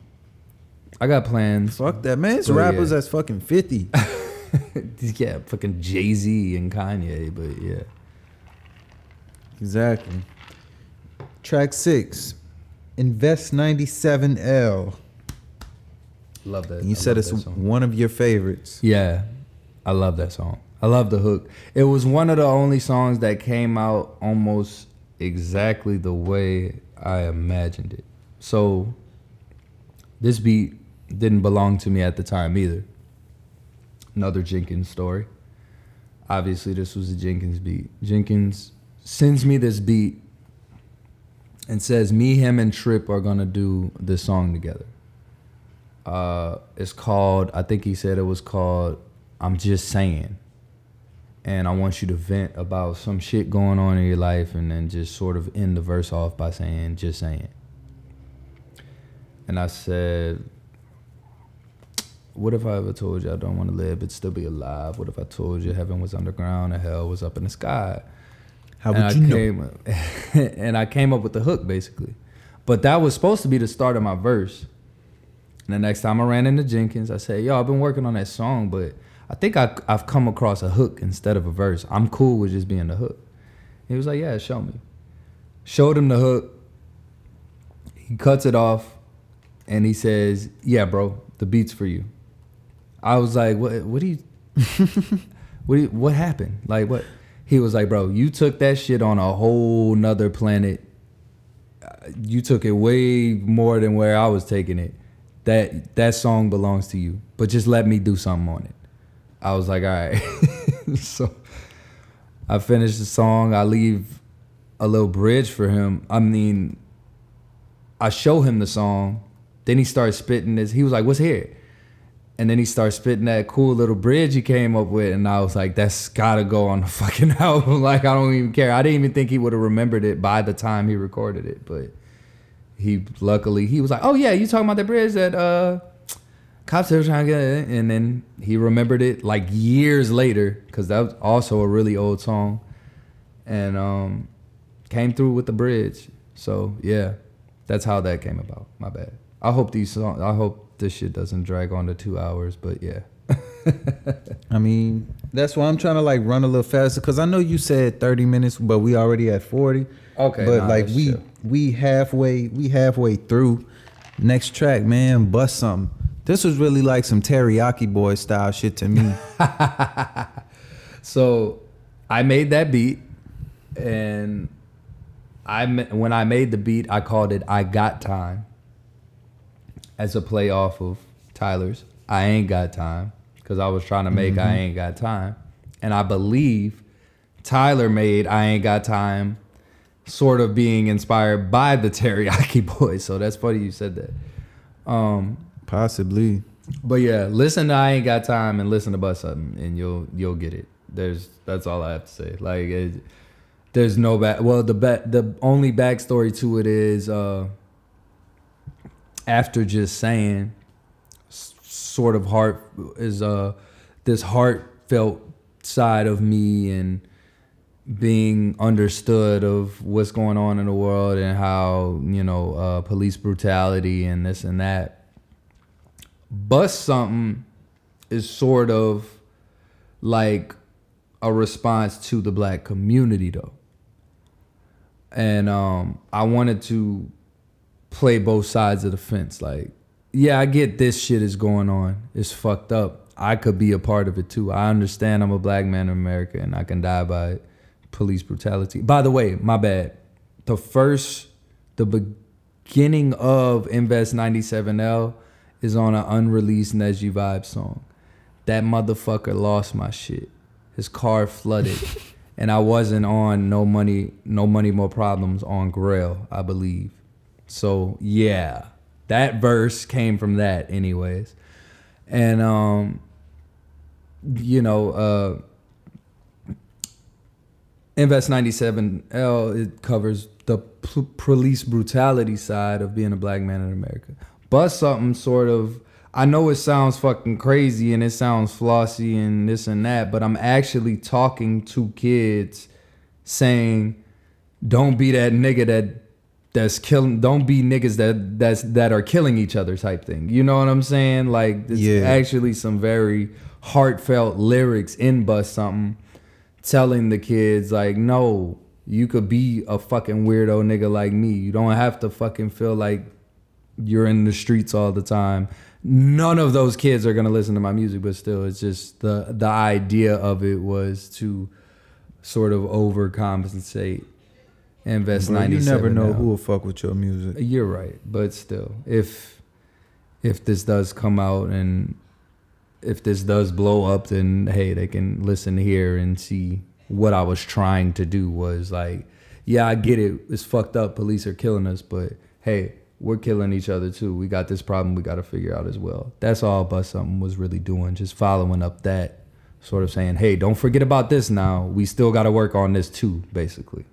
I got plans. fuck that man. It's rappers yeah. that's fucking fifty. <laughs> <laughs> yeah, fucking Jay Z and Kanye, but yeah. exactly. Track six, Invest ninety seven L. Love that. You I said it's one of your favorites. Yeah, I love that song. I love the hook. It was one of the only songs that came out almost exactly the way I imagined it. So this beat didn't belong to me at the time either. Another Jenkins story. Obviously, this was a Jenkins beat. Jenkins sends me this beat and says me, him, and Trip are gonna do this song together. Uh, it's called. I think he said it was called. I'm just saying. And I want you to vent about some shit going on in your life, and then just sort of end the verse off by saying, "Just saying." And I said, "What if I ever told you I don't want to live but still be alive? What if I told you heaven was underground and hell was up in the sky?" How and would I you know? came, <laughs> and I came up with the hook basically, but that was supposed to be the start of my verse. And the next time I ran into Jenkins, I said, "Yo, I've been working on that song, but I think I, I've come across a hook instead of a verse. I'm cool with just being the hook." He was like, "Yeah, show me." Showed him the hook. He cuts it off, and he says, "Yeah, bro, the beat's for you." I was like, "What? What do you? <laughs> what? Do you, what happened? Like what?" He was like, "Bro, you took that shit on a whole nother planet. You took it way more than where I was taking it. That that song belongs to you, but just let me do something on it." I was like, "All right." <laughs> so I finished the song. I leave a little bridge for him. I mean, I show him the song. Then he starts spitting this. He was like, "What's here?" And then he starts spitting that cool little bridge he came up with, and I was like, "That's gotta go on the <laughs> fucking album." like I don't even care. I didn't even think he would have remembered it by the time he recorded it, but he luckily he was like, "Oh yeah, you talking about the bridge that uh cops are trying to get?" It? And then he remembered it like years later because that was also a really old song, and um came through with the bridge. So yeah, that's how that came about. My bad. I hope these songs. I hope this shit doesn't drag on to two hours. But yeah, <laughs> I mean, that's why I'm trying to like run a little faster because I know you said 30 minutes, but we already at 40. Okay, but nah, like we chill. we halfway we halfway through. Next track, man, bust something. This was really like some teriyaki boy style shit to me. <laughs> So I made that beat, and I when I made the beat, I called it "I Got Time" as a play off of Tyler's "I Ain't Got Time" because I was trying to make "I Ain't Got Time," and I believe Tyler made "I Ain't Got Time" sort of being inspired by the <laughs> Teriyaki Boyz. So that's funny you said that. Um, Possibly. but yeah, listen to I ain't got time and listen to Bust Something and you'll you'll get it. There's that's all I have to say. Like it, there's no back. Well, the back the only backstory to it is uh after just saying sort of heart is uh this heartfelt side of me and being understood of what's going on in the world and how you know uh, police brutality and this and that. Bust something is sort of like a response to the black community though. And um i wanted to play both sides of the fence like yeah i get this shit is going on it's fucked up i could be a part of it too i understand i'm a black man in america and i can die by police brutality by the way my bad the first the beginning of invest 97l is on an unreleased Neji Vibe song. That motherfucker lost my shit. His car flooded. <laughs> and I wasn't on No Money, No Money More Problems on Grail, I believe. So yeah. That verse came from that anyways. And um you know, uh Invest 97L it covers the police brutality side of being a black man in America. But something sort of I know it sounds fucking crazy and it sounds flossy and this and that, but I'm actually talking to kids saying don't be that nigga that that's killing don't be niggas that that's that are killing each other type thing. You know what I'm saying? Like it's Yeah. actually some very heartfelt lyrics in bus something telling the kids like no you could be a fucking weirdo nigga like me you don't have to fucking feel like you're in the streets all the time none of those kids are going to listen to my music but still it's just the the idea of it was to sort of overcompensate invest 97 you never know now. who will fuck with your music. You're right, but still, if if this does come out and if this does blow up, then hey, they can listen here and see what I was trying to do was like, yeah, I get it, it's fucked up, police are killing us, but hey, we're killing each other too. We got this problem we got to figure out as well. That's all Bust Something was really doing, just following up that sort of saying, hey, don't forget about this now. We still got to work on this too, basically.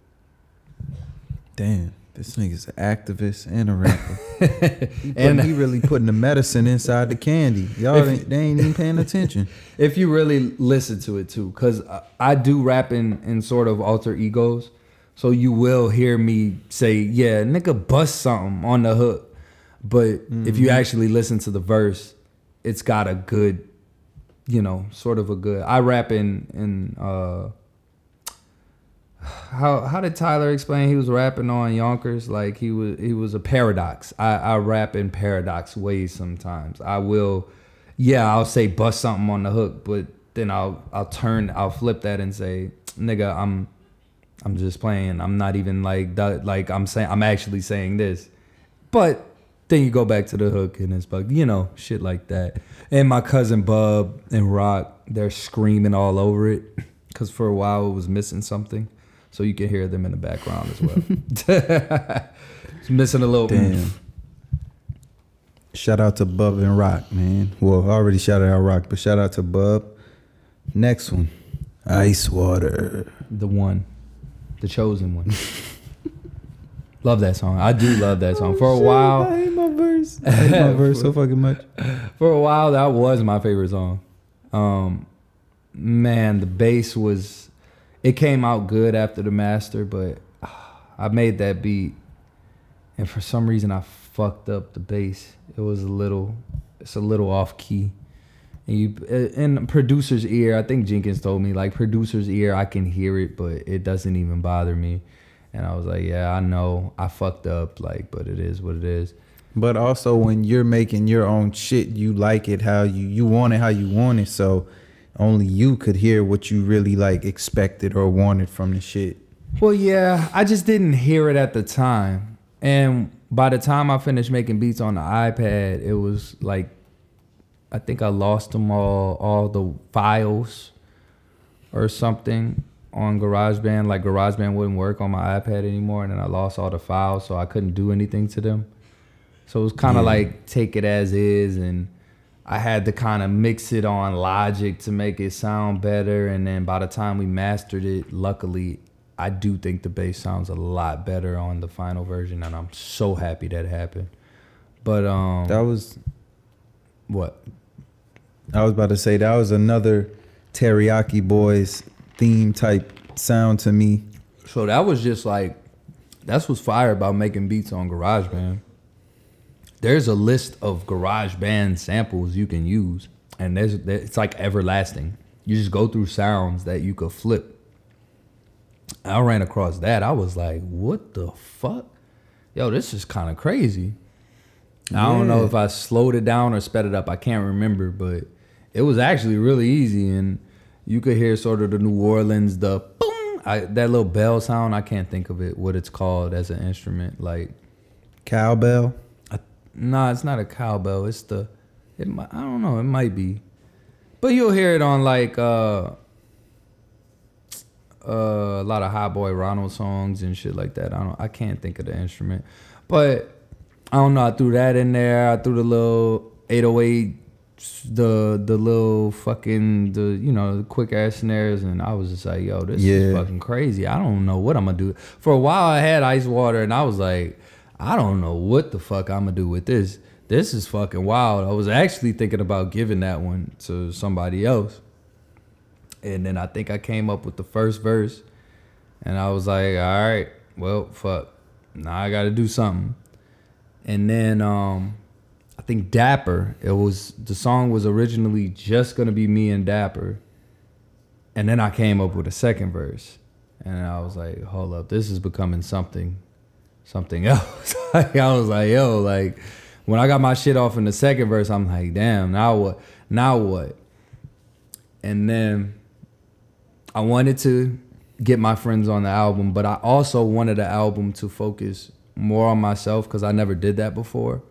Damn, this nigga's an activist and a rapper. <laughs> And- he really putting the medicine inside the candy. Y'all, ain't, they ain't even paying attention. <laughs> if you really listen to it too because i do rap in, in sort of alter egos so you will hear me say yeah nigga bust something on the hook but if you actually listen to the verse it's got a good you know sort of a good i rap in in uh how how did Tyler explain he was rapping on Yonkers like he was he was a paradox. I, I rap in paradox ways sometimes. I will yeah, I'll say bust something on the hook, but then I'll I'll turn I'll flip that and say, nigga, I'm I'm just playing. I'm not even like that like I'm saying I'm actually saying this. But then you go back to the hook and it's bug, you know, shit like that. And my cousin Bub and Rock, they're screaming all over it because for a while it was missing something, so you can hear them in the background as well. <laughs> it's missing a little. Damn. Shout out to Bub and Rock, man. Well, I already shouted out Rock, but shout out to Bub. Next one, Ice Water. The one, the chosen one. <laughs> love that song. I do love that song. For a I while, I hate my verse. I hate my verse so fucking much. <laughs> for a while that was my favorite song. Um, man, the bass was. It came out good after the master, but ah, I made that beat, and for some reason I fucked up the bass. It was a little, it's a little off key. And you in producer's ear, I think Jenkins told me like producer's ear, I can hear it, but it doesn't even bother me. And I was like, yeah, I know I fucked up, like, but it is what it is. But also when you're making your own shit, you like it how you you want it how you want it. So only you could hear what you really like expected or wanted from the shit. Well, yeah, I just didn't hear it at the time. And by the time I finished making beats on the iPad, it was like I think I lost them all all the files or something on GarageBand. Like GarageBand wouldn't work on my iPad anymore, and then I lost all the files, so I couldn't do anything to them. So it was kind of Yeah. like take it as is, and I had to kind of mix it on Logic to make it sound better. And then by the time we mastered it, luckily, I do think the bass sounds a lot better on the final version, and I'm so happy that happened. But um, That was what? I was about to say that was another Teriyaki Boyz theme type sound to me. So that was just like that's what's fire about making beats on GarageBand. There's a list of garage band samples you can use, and there's it's like everlasting. You just go through sounds that you could flip. I ran across that. I was like, "What the fuck? Yo, this is kind of crazy." I don't know if I slowed it down or sped it up. I can't remember, but it was actually really easy, and you could hear sort of the New Orleans, the boom, I, that little bell sound. I can't think of it what it's called as an instrument. Like, Cowbell. Nah, it's not a cowbell. It's the, it. mi- I don't know. It might be, but you'll hear it on like uh, uh, a lot of Hot Boy Ronald songs and shit like that. I don't. I can't think of the instrument, but I don't know. I threw that in there. I threw the little 808, the the little fucking the you know the quick ass snares, and I was just like, yo, this is fucking crazy. I don't know what I'm gonna do. For a while, I had ice water, and I was like, I don't know what the fuck I'm gonna do with this. This is fucking wild. I was actually thinking about giving that one to somebody else. And then I think I came up with the first verse. And I was like, all right, well, fuck. Now I gotta do something. And then um I think Dapper, it was the song was originally just gonna be me and Dapper. And then I came up with a second verse. And I was like, hold up, this is becoming something something <laughs> else. like, I was like, yo, like when I got my shit off in the second verse, I'm like, damn, now what? Now what? And then I wanted to get my friends on the album, but I also wanted the album to focus more on myself because I never did that before.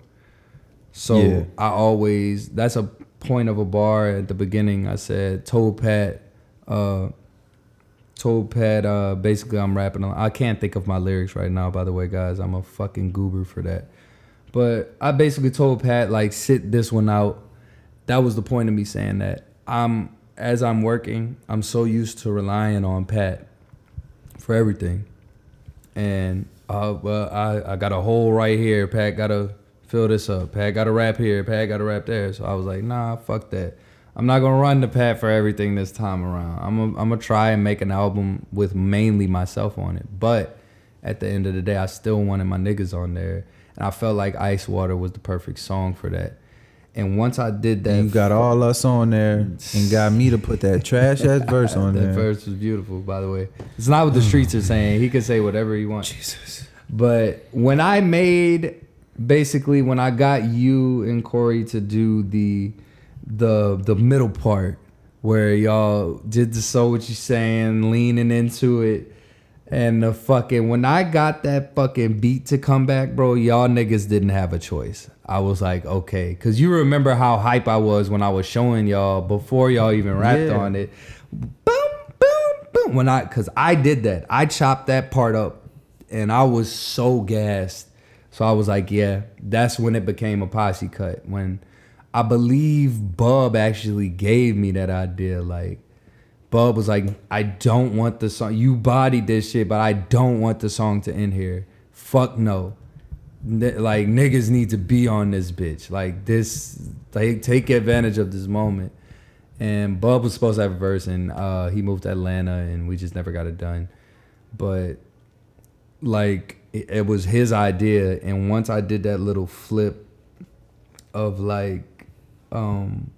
So Yeah. I always that's a point of a bar at the beginning. I said told Pat, uh, told Pat uh, basically I'm rapping. On, I can't think of my lyrics right now. By the way, guys, I'm a fucking goober for that. But I basically told Pat like sit this one out. That was the point of me saying that. I'm as I'm working, I'm so used to relying on Pat for everything. And uh, well, I, I got a hole right here. Pat gotta fill this up. Pat gotta rap here. Pat gotta rap there. So I was like, nah, fuck that. I'm not gonna run the Pat for everything this time around. I'm gonna I'm gonna try and make an album with mainly myself on it. But at the end of the day, I still wanted my niggas on there, and I felt like Ice Water was the perfect song for that. And once I did that, And you got all us on there and got me to put that trash ass verse <laughs> on that there. That verse was beautiful, by the way. It's not what the streets are saying. He can say whatever he wants. Jesus. But when I made basically when I got you and Corey to do the the the middle part where y'all did the so what you saying, leaning into it. And the fucking when I got that fucking beat to come back, bro, y'all niggas didn't have a choice. I was like, okay, cause you remember how hype I was when I was showing y'all before y'all even rapped Yeah. on it. Boom, boom, boom. When I, cause I did that, I chopped that part up, and I was so gassed. So I was like, yeah, that's when it became a posse cut. When I believe Bub actually gave me that idea, like. Bub was like, I don't want the song. You bodied this shit, but I don't want the song to end here. Fuck no. N- like niggas need to be on this bitch. Like this, like take advantage of this moment. And Bub was supposed to have a verse, and uh, he moved to Atlanta, and we just never got it done. But like it, it was his idea, and once I did that little flip of like, um,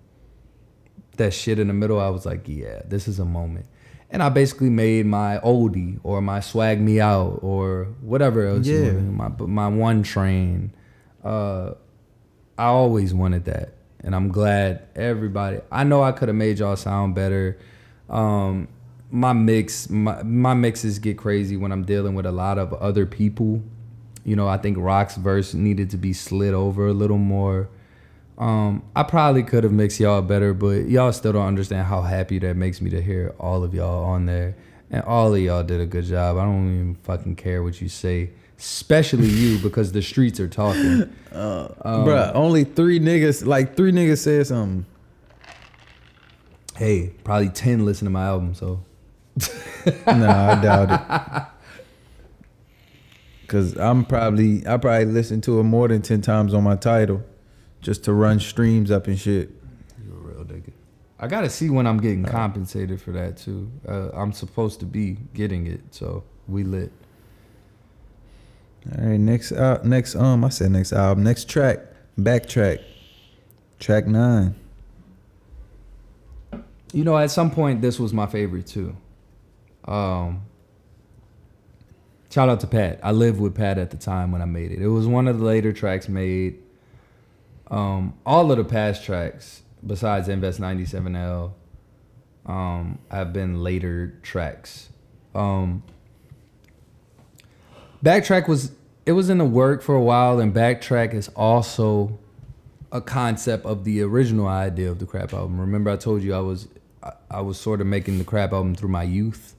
that shit in the middle, I was like, yeah, this is a moment. And I basically made my oldie or my swag me out or whatever else. Yeah. My my one train, Uh, I always wanted that, and I'm glad everybody. I know I could have made y'all sound better. Um, my mix, my, my mixes get crazy when I'm dealing with a lot of other people. You know, I think Rock's verse needed to be slid over a little more. Um, I probably could have mixed y'all better, but y'all still don't understand how happy that makes me to hear all of y'all on there. And all of y'all did a good job. I don't even fucking care what you say, especially you, <laughs> because the streets are talking. <laughs> Uh, um, Bruh, only three niggas, like three niggas said something. Hey, probably 10 listen to my album, so. <laughs> nah, I doubt it. Cause I'm probably I probably listen to it more than ten times on my title just to run streams up and shit. You're a real nigga. I gotta see when I'm getting compensated for that too. Uh, I'm supposed to be getting it, so we lit. All right, next uh, next um, I said next album, next track, backtrack, track nine. You know, at some point, this was my favorite too. Um, shout out to Pat. I lived with Pat at the time when I made it. It was one of the later tracks made. Um, all of the past tracks, besides Invest 97L, um, have been later tracks. Um, Backtrack was it was in the work for a while, and Backtrack is also a concept of the original idea of the Crap album. Remember, I told you I was I, I was sort of making the Crap album through my youth,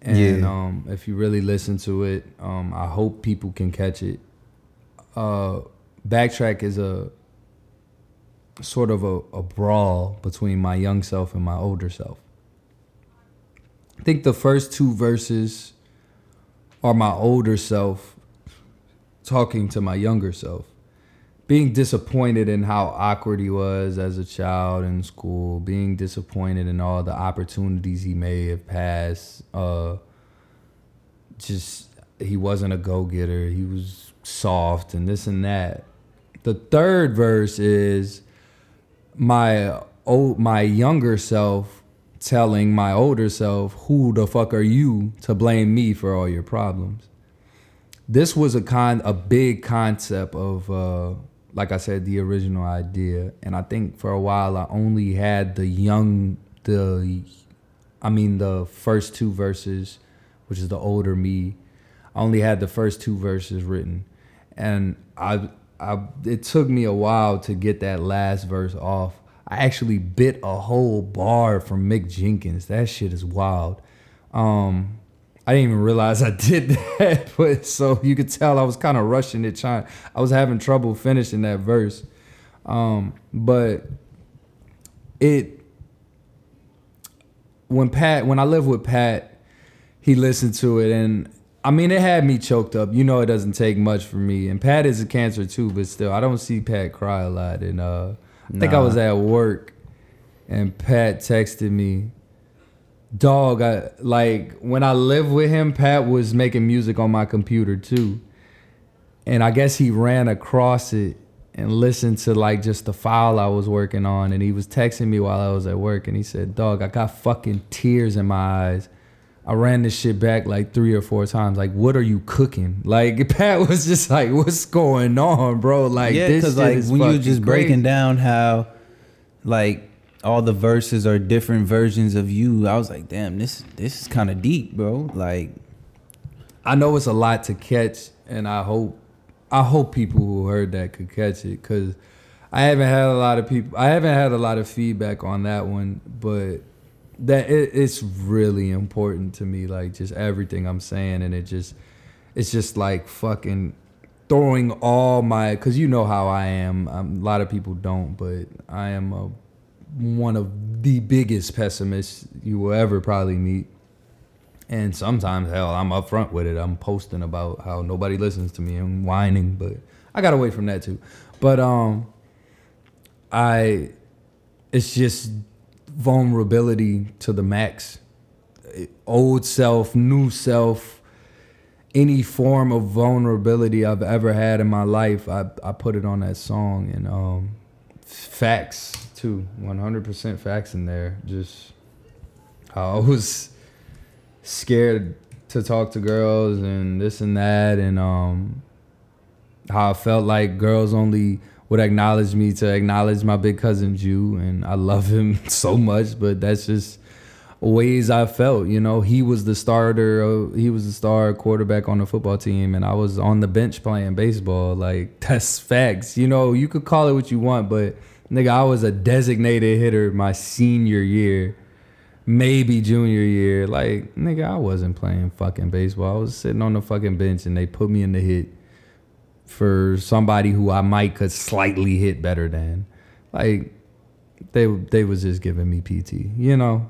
and yeah. um, if you really listen to it, um, I hope people can catch it. Uh, Backtrack is a sort of a, a brawl between my young self and my older self. I think the first two verses are my older self talking to my younger self, being disappointed in how awkward he was as a child in school, being disappointed in all the opportunities he may have passed. Uh, just he wasn't a go getter. He was soft and this and that. The third verse is my old my younger self telling my older self, "Who the fuck are you to blame me for all your problems?" This was a con a big concept of uh like I said the original idea and I think for a while I only had the young the I mean the first two verses which is the older me I only had the first two verses written and I I it took me a while to get that last verse off. I actually bit a whole bar from Mick Jenkins. That shit is wild. Um, I didn't even realize I <laughs> did that, but so you could tell I was kind of rushing it. Trying, I was having trouble finishing that verse. Um, but it when Pat when I lived with Pat, he listened to it and I mean, it had me choked up. You know, it doesn't take much for me. And Pat is a cancer too, but still, I don't see Pat cry a lot. And uh, I nah. think I was at work, and Pat texted me, "Dog, I like when I lived with him. Pat was making music on my computer too, and I guess he ran across it." And listened to like just the file I was working on, and he was texting me while I was at work, and he said, "Dog, I got fucking tears in my eyes." I ran this shit back like three or four times. Like, what are you cooking? <laughs> Like, <laughs> Pat was just like, "What's going on, bro?" Like, yeah, because like when you're just crazy. breaking down how, like, all the verses are different versions of you. I was like, "Damn, this this is kind of deep, bro." Like, I know it's a lot to catch, and I hope I hope people who heard that could catch it because I haven't had a lot of people. I haven't had a lot of feedback on that one, but that it, it's really important to me like just everything i'm saying and it just it's just like fucking throwing all my because you know how i am. Um, a lot of people don't but i am a, one of the biggest pessimists you will ever probably meet. And sometimes hell i'm upfront with it. I'm posting about how nobody listens to me. And whining but i got away from that too. But um i it's just vulnerability to the max. Old self, new self, any form of vulnerability I've ever had in my life, I, I put it on that song. And um, facts, too. 100% facts in there. Just I was scared to talk to girls and this and that. And um, how I felt like girls only would acknowledge me to acknowledge my big cousin Jew, and I love him <laughs> so much. But that's just ways I felt. You know, he was the starter. Of, he was the star quarterback on the football team, and I was on the bench playing baseball. Like <laughs> that's facts. You know, you could call it what you want, but nigga, I was a designated hitter my senior year, maybe junior year. Like nigga, I wasn't playing fucking baseball. I was sitting on the fucking bench, and they put me in the hit for somebody who I might could slightly hit better than. Like they they was just giving me PT, you know.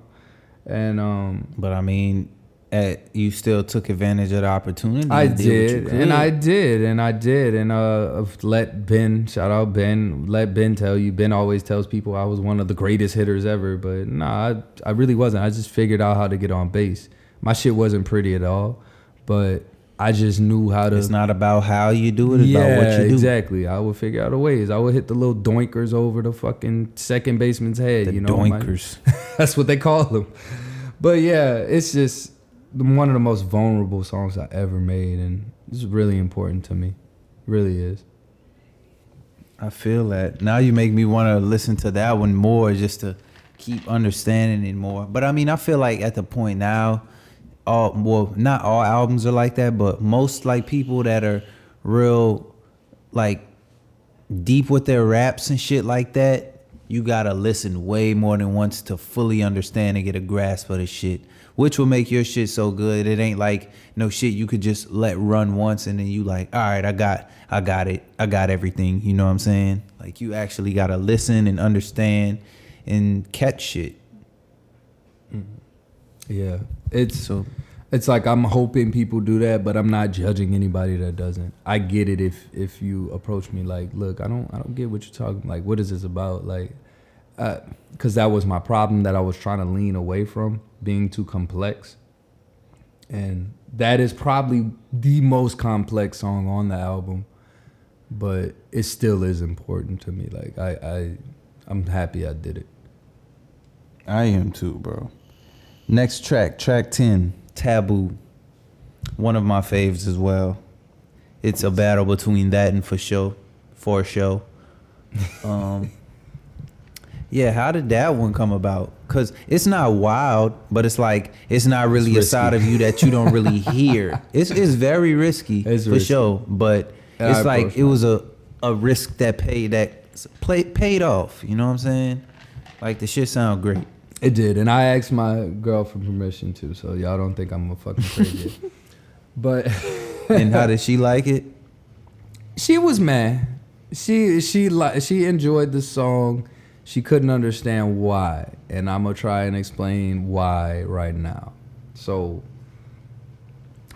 And um But I mean, at, you still took advantage of the opportunity. I did, what and. I did, and I did, and uh, let Ben shout out Ben. Let Ben tell you. Ben always tells people I was one of the greatest hitters ever, but nah, I, I really wasn't. I just figured out how to get on base. My shit wasn't pretty at all, but I just knew how to. It's not about how you do it. It's yeah, about what you do. exactly. I would figure out a ways. I would hit the little doinkers over the fucking second baseman's head. The you know, doinkers. <laughs> that's what they call them. But yeah, it's just one of the most vulnerable songs I ever made, and it's really important to me. Really is. I feel that. Now you make me want to listen to that one more just to keep understanding it more. But I mean, I feel like at the point now, all well, not all albums are like that, but most like people that are real like deep with their raps and shit like that, you gotta listen way more than once to fully understand and get a grasp of the shit. Which will make your shit so good. It ain't like no shit you could just let run once and then you like, all right, I got I got it. I got everything. You know what I'm saying? Like you actually gotta listen and understand and catch shit. Yeah, it's So it's like I'm hoping people do that, but I'm not judging anybody that doesn't. I get it if if you approach me like, look, I don't I don't get what you're talking. Like, what is this about? Like, uh, because that was my problem that I was trying to lean away from being too complex, and that is probably the most complex song on the album, but it still is important to me. Like, I I I'm happy I did it. I am too, bro. Next track, track 10, Taboo. One of my faves as well. It's a battle between that and For Show. For Show. <laughs> Um, yeah, how did that one come about? Because it's not wild, but it's like, it's not really It's a side of you that you don't really <laughs> hear. It's, it's very risky, It's for risky. sure. But Yeah, it's I like, it was a, a risk that paid, that play, paid off. You know what I'm saying? Like, the shit sound great. It did, and I asked my girl for permission too, so y'all don't think I'm a fucking crazy. <laughs> but and how did she like it? she was mad. She she li- she enjoyed the song. She couldn't understand why, and I'm gonna try and explain why right now. So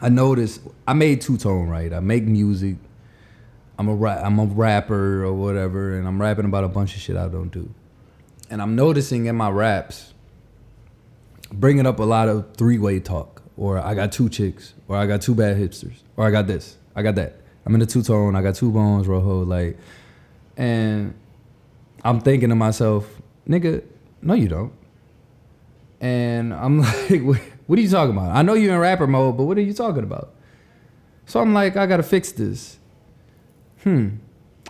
I noticed I made two tone right. I make music. I'm a ra- I'm a rapper or whatever, and I'm rapping about a bunch of shit I don't do. And I'm noticing in my raps, bringing up a lot of three way talk, or I got two chicks, or I got two bad hipsters, or I got this, I got that. I'm in the two tone, I got two bones, rojo, like, and I'm thinking to myself, nigga, no, you don't. And I'm <laughs> like, what are you talking about? I know you're in rapper mode, but what are you talking about? So I'm like, I gotta fix this. Hmm,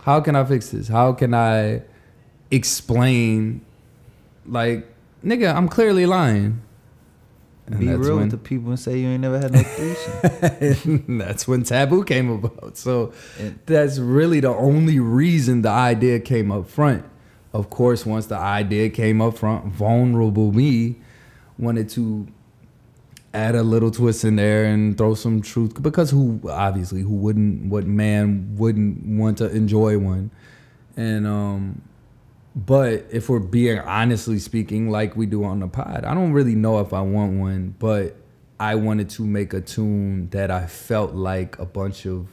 how can I fix this? How can I explain, like, nigga, I'm clearly lying. And Be that's real when- with the people and say you ain't never had no threesome. <laughs> that's when taboo came about. So And- that's really the only reason the idea came up front. Of course, once the idea came up front, vulnerable me wanted to add a little twist in there and throw some truth because who obviously who wouldn't what man wouldn't want to enjoy one and um but if we're being honestly speaking like we do on the pod i don't really know if i want one but i wanted to make a tune that i felt like a bunch of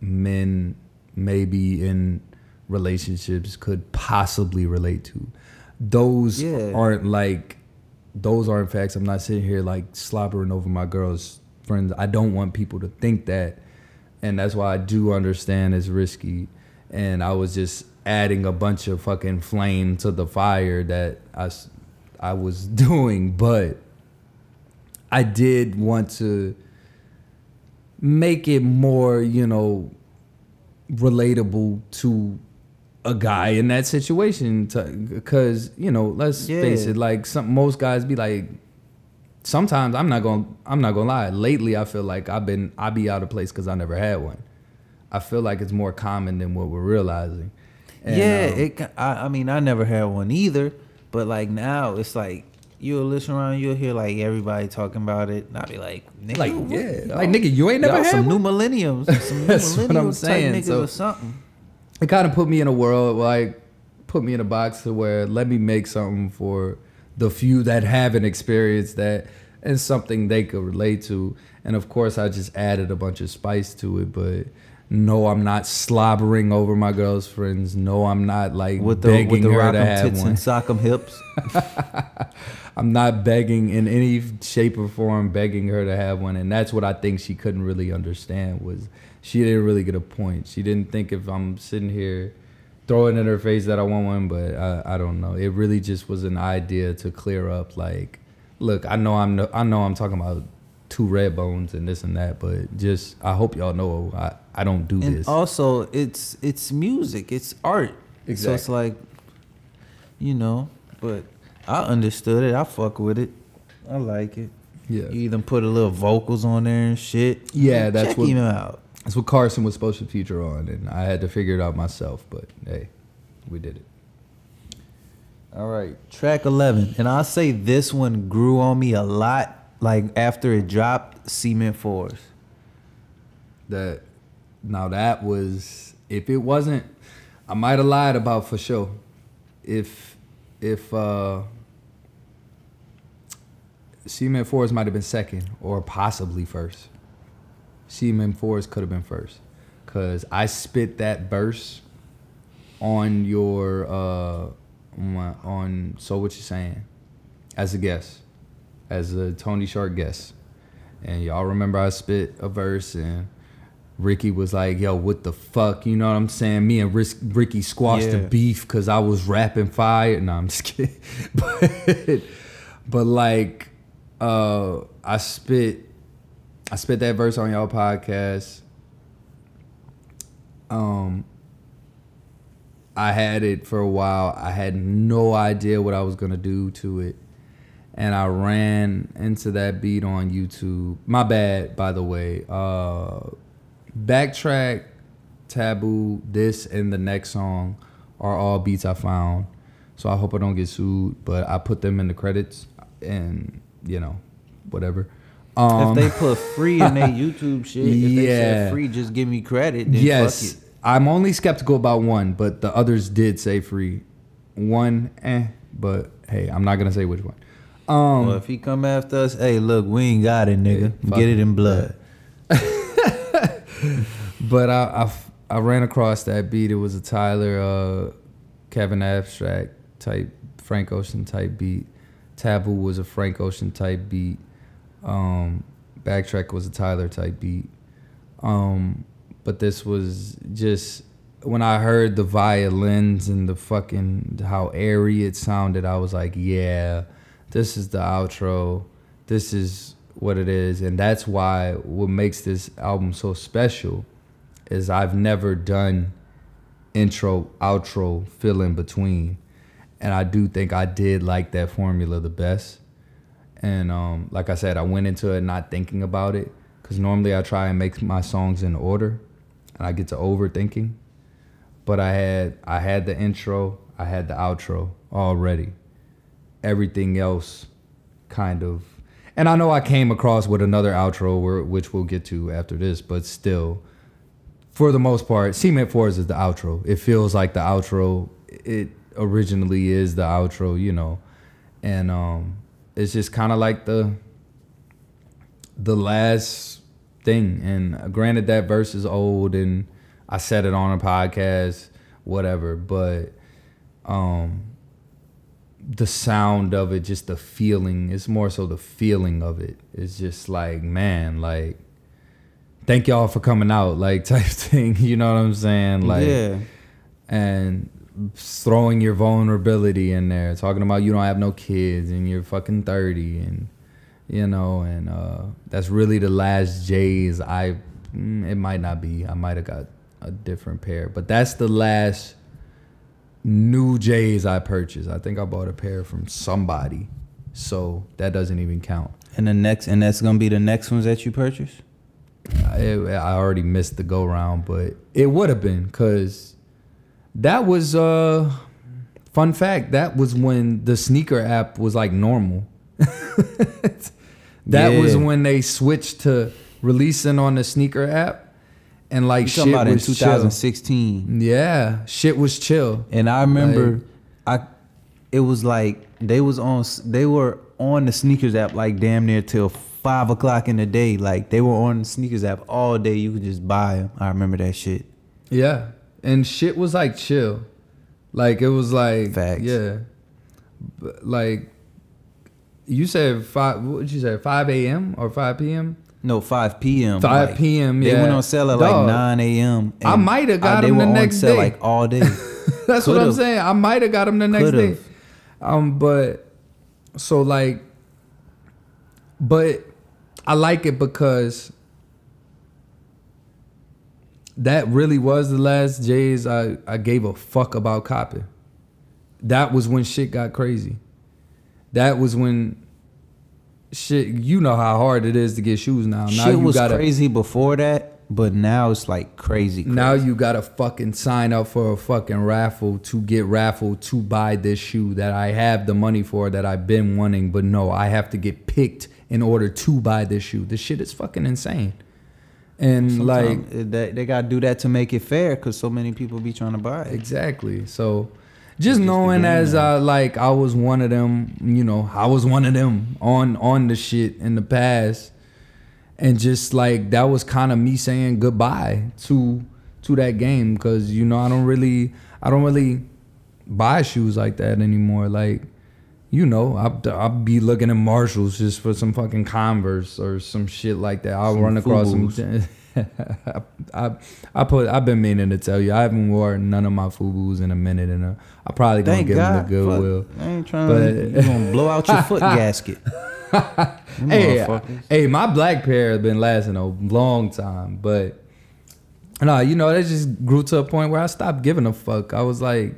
men maybe in relationships could possibly relate to. Those Yeah. aren't like those aren't facts. I'm not sitting here like slobbering over my girl's friends. I don't want people to think that and that's why i do understand it's risky. And i was just adding a bunch of fucking flame to the fire that I, I was <laughs> doing but i did want to make it more you know relatable to a guy in that situation because you know let's Yeah. face it like some most guys be like sometimes i'm not gonna i'm not gonna lie lately i feel like i've been i be out of place because i never had one i feel like it's more common than what we're realizing And, yeah, um, it. I, I mean, I never had one either, but like now, it's like you'll listen around, you'll hear like everybody talking about it, and I'll be like, nigga, like what? yeah Y'all- like nigga you ain't never had some one? new millenniums, <laughs> some new That's what I'm saying, niggas so- or something. it kind of put me in a world like put me in a box to where let me make something for the few that haven't experienced that and something they could relate to and of course i just added a bunch of spice to it but no i'm not slobbering over my girlfriends no i'm not like With the begging with the her rock to have tits one. and sock 'em hips. <laughs> <laughs> i'm not begging in any shape or form begging her to have one. And that's what i think she couldn't really understand was she didn't really get a point. She didn't think if i'm sitting here throwing in her face that i want one but i, I don't know. It really just was an idea to clear up like look i know i'm no, i know i'm talking about two red bones and this and that but just i hope y'all know i, I don't do and this also, it's it's music, it's art. So it's like, you know, but I understood it. I fuck with it. I like it. yeah You even put a little vocals on there and shit. Yeah, that's Check what- him out. that's what carson was supposed to feature on and i had to figure it out myself but hey we did it All right, track eleven, and I'll say this one grew on me a lot. Like after it dropped, Cement Force. that now that was if it wasn't I might have lied about for sure. If if uh Cement Forest might have been second or possibly first. Cement Forest could have been first. Cause I spit that verse on your uh on, on so what you saying as a guest. As a Tony Shark guest. And y'all remember I spit a verse and Ricky was like, "Yo, what the fuck?" You know what I'm saying? Me and Rick, Ricky squashed the Yeah. beef because I was rapping fire. No, I'm just <laughs> kidding. but, but like, uh, I spit, I spit that verse on y'all podcast. Um, I had it for a while. I had no idea what I was gonna do to it and I ran into that beat on YouTube. My bad, by the way. Uh, backtrack, taboo, this and the next song are all beats I found. So I hope I don't get sued, but I put them in the credits and you know, whatever. Um, if they put free in their <laughs> YouTube shit, if they Yeah. said free, just give me credit. Then yes, fuck it. I'm only skeptical about one, but the others did say free. One, eh, but hey, I'm not gonna say which one. Um, well, if he come after us, hey, look, we ain't got it, nigga. Get it in blood. <laughs> But I, I ran across that beat. It was a Tyler, uh, Kevin Abstract type, Frank Ocean type beat. Taboo was a Frank Ocean type beat. Um, Backtrack was a Tyler type beat. Um, but this was just when I heard the violins and the fucking how airy it sounded. I was like, yeah, this is the outro. This is what it is, and that's why what makes this album so special is I've never done intro, outro, fill in between. And I do think I did like that formula the best. And um, like I said, I went into it not thinking about it because normally I try and make my songs in order, and I get to overthinking. But I had I had the intro, I had the outro already. Everything else, kind of, and I know I came across with another outro, where, which we'll get to after this, but still, for the most part, Cement Force is the outro. It feels like the outro. It originally is the outro, you know, and um, it's just kind of like the the last thing. And granted, that verse is old, and I said it on a podcast, whatever. But um, the sound of it, just the feeling. It's more so the feeling of it. It's just like, man, like thank y'all for coming out, like <laughs> type thing. You know what I'm saying? Like, yeah. and throwing your vulnerability in there, talking about you don't have no kids and you're fucking 30 and you know, and uh that's really the last J's I mm, it might not be. I might have got a different pair. But that's the last new J's I purchased. I think I bought a pair from somebody, so that doesn't even count. And the next, and that's gonna be the next ones that you purchase. I, I already missed the go round, but it would have been because that was uh fun fact. That was when the sneaker app was like normal. <laughs> that was when they switched to releasing on the sneaker app, and like shit about in 2016? chill. Yeah, shit was chill. And I remember, I, it was like they was on, they were on the sneakers app like damn near till five o'clock in the day. Like they were on the sneakers app all day. You could just buy them. I remember that shit. Yeah, and shit was like chill, like it was like Facts. Yeah, But, like you said five. What did you say? Five a.m. or five p.m. No, 5 p.m. 5 like, p.m., They yeah. went on sale at Dog. like 9 a.m. I might have got them the next sale day. like all day. <laughs> That's what I'm saying. I might have got them the next Could've. day. Um, but so like, but I like it because that really was the last J's I I gave a fuck about copping. That was when shit got crazy. That was when shit. You know how hard it is to get shoes now. Now Shit you was gotta, crazy before that, but now it's like crazy. crazy. Now you gotta fucking sign up for a fucking raffle to get raffled to buy this shoe that I have the money for that I've been wanting, but no, I have to get picked in order to buy this shoe. This shit is fucking insane. And like Sometimes it- they, they gotta do that to make it fair, cause so many people be trying to buy it. exactly. So just knowing as. I uh, like I was one of them, you know, I was one of them on on the shit in the past. And just like that was kind of me saying goodbye to to that game cuz you know I don't really I don't really buy shoes like that anymore like you know, I'll, I'll be looking at Marshalls just for some fucking Converse or some shit like that. I'll Some run across some. <laughs> <laughs> I, I, I put. I've been meaning to tell you. I haven't worn none of my Fubus in a minute, and uh, I probably gonna Thank give God. them the Goodwill. Fuck, I ain't trying But- to. You gonna blow out your foot <laughs> gasket. <laughs> Hey, hey, my black pair has been lasting a long time, but no, you know, that just grew to a point where I stopped giving a fuck. I was like,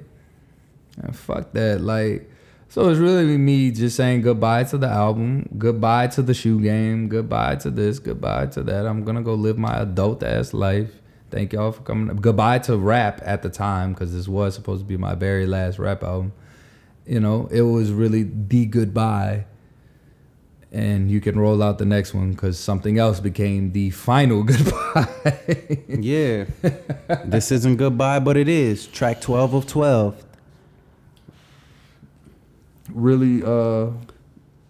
"Ah, fuck that. Like, so it's really me just saying goodbye to the album, goodbye to the shoe game, goodbye to this, goodbye to that. I'm gonna go live my adult ass life. Thank y'all for coming. Goodbye to rap at the time because this was supposed to be my very last rap album. You know, it was really the goodbye and you can roll out the next one because something else became the final <laughs> goodbye. Yeah. this isn't goodbye, but it is. Track 12 of 12. Really, uh,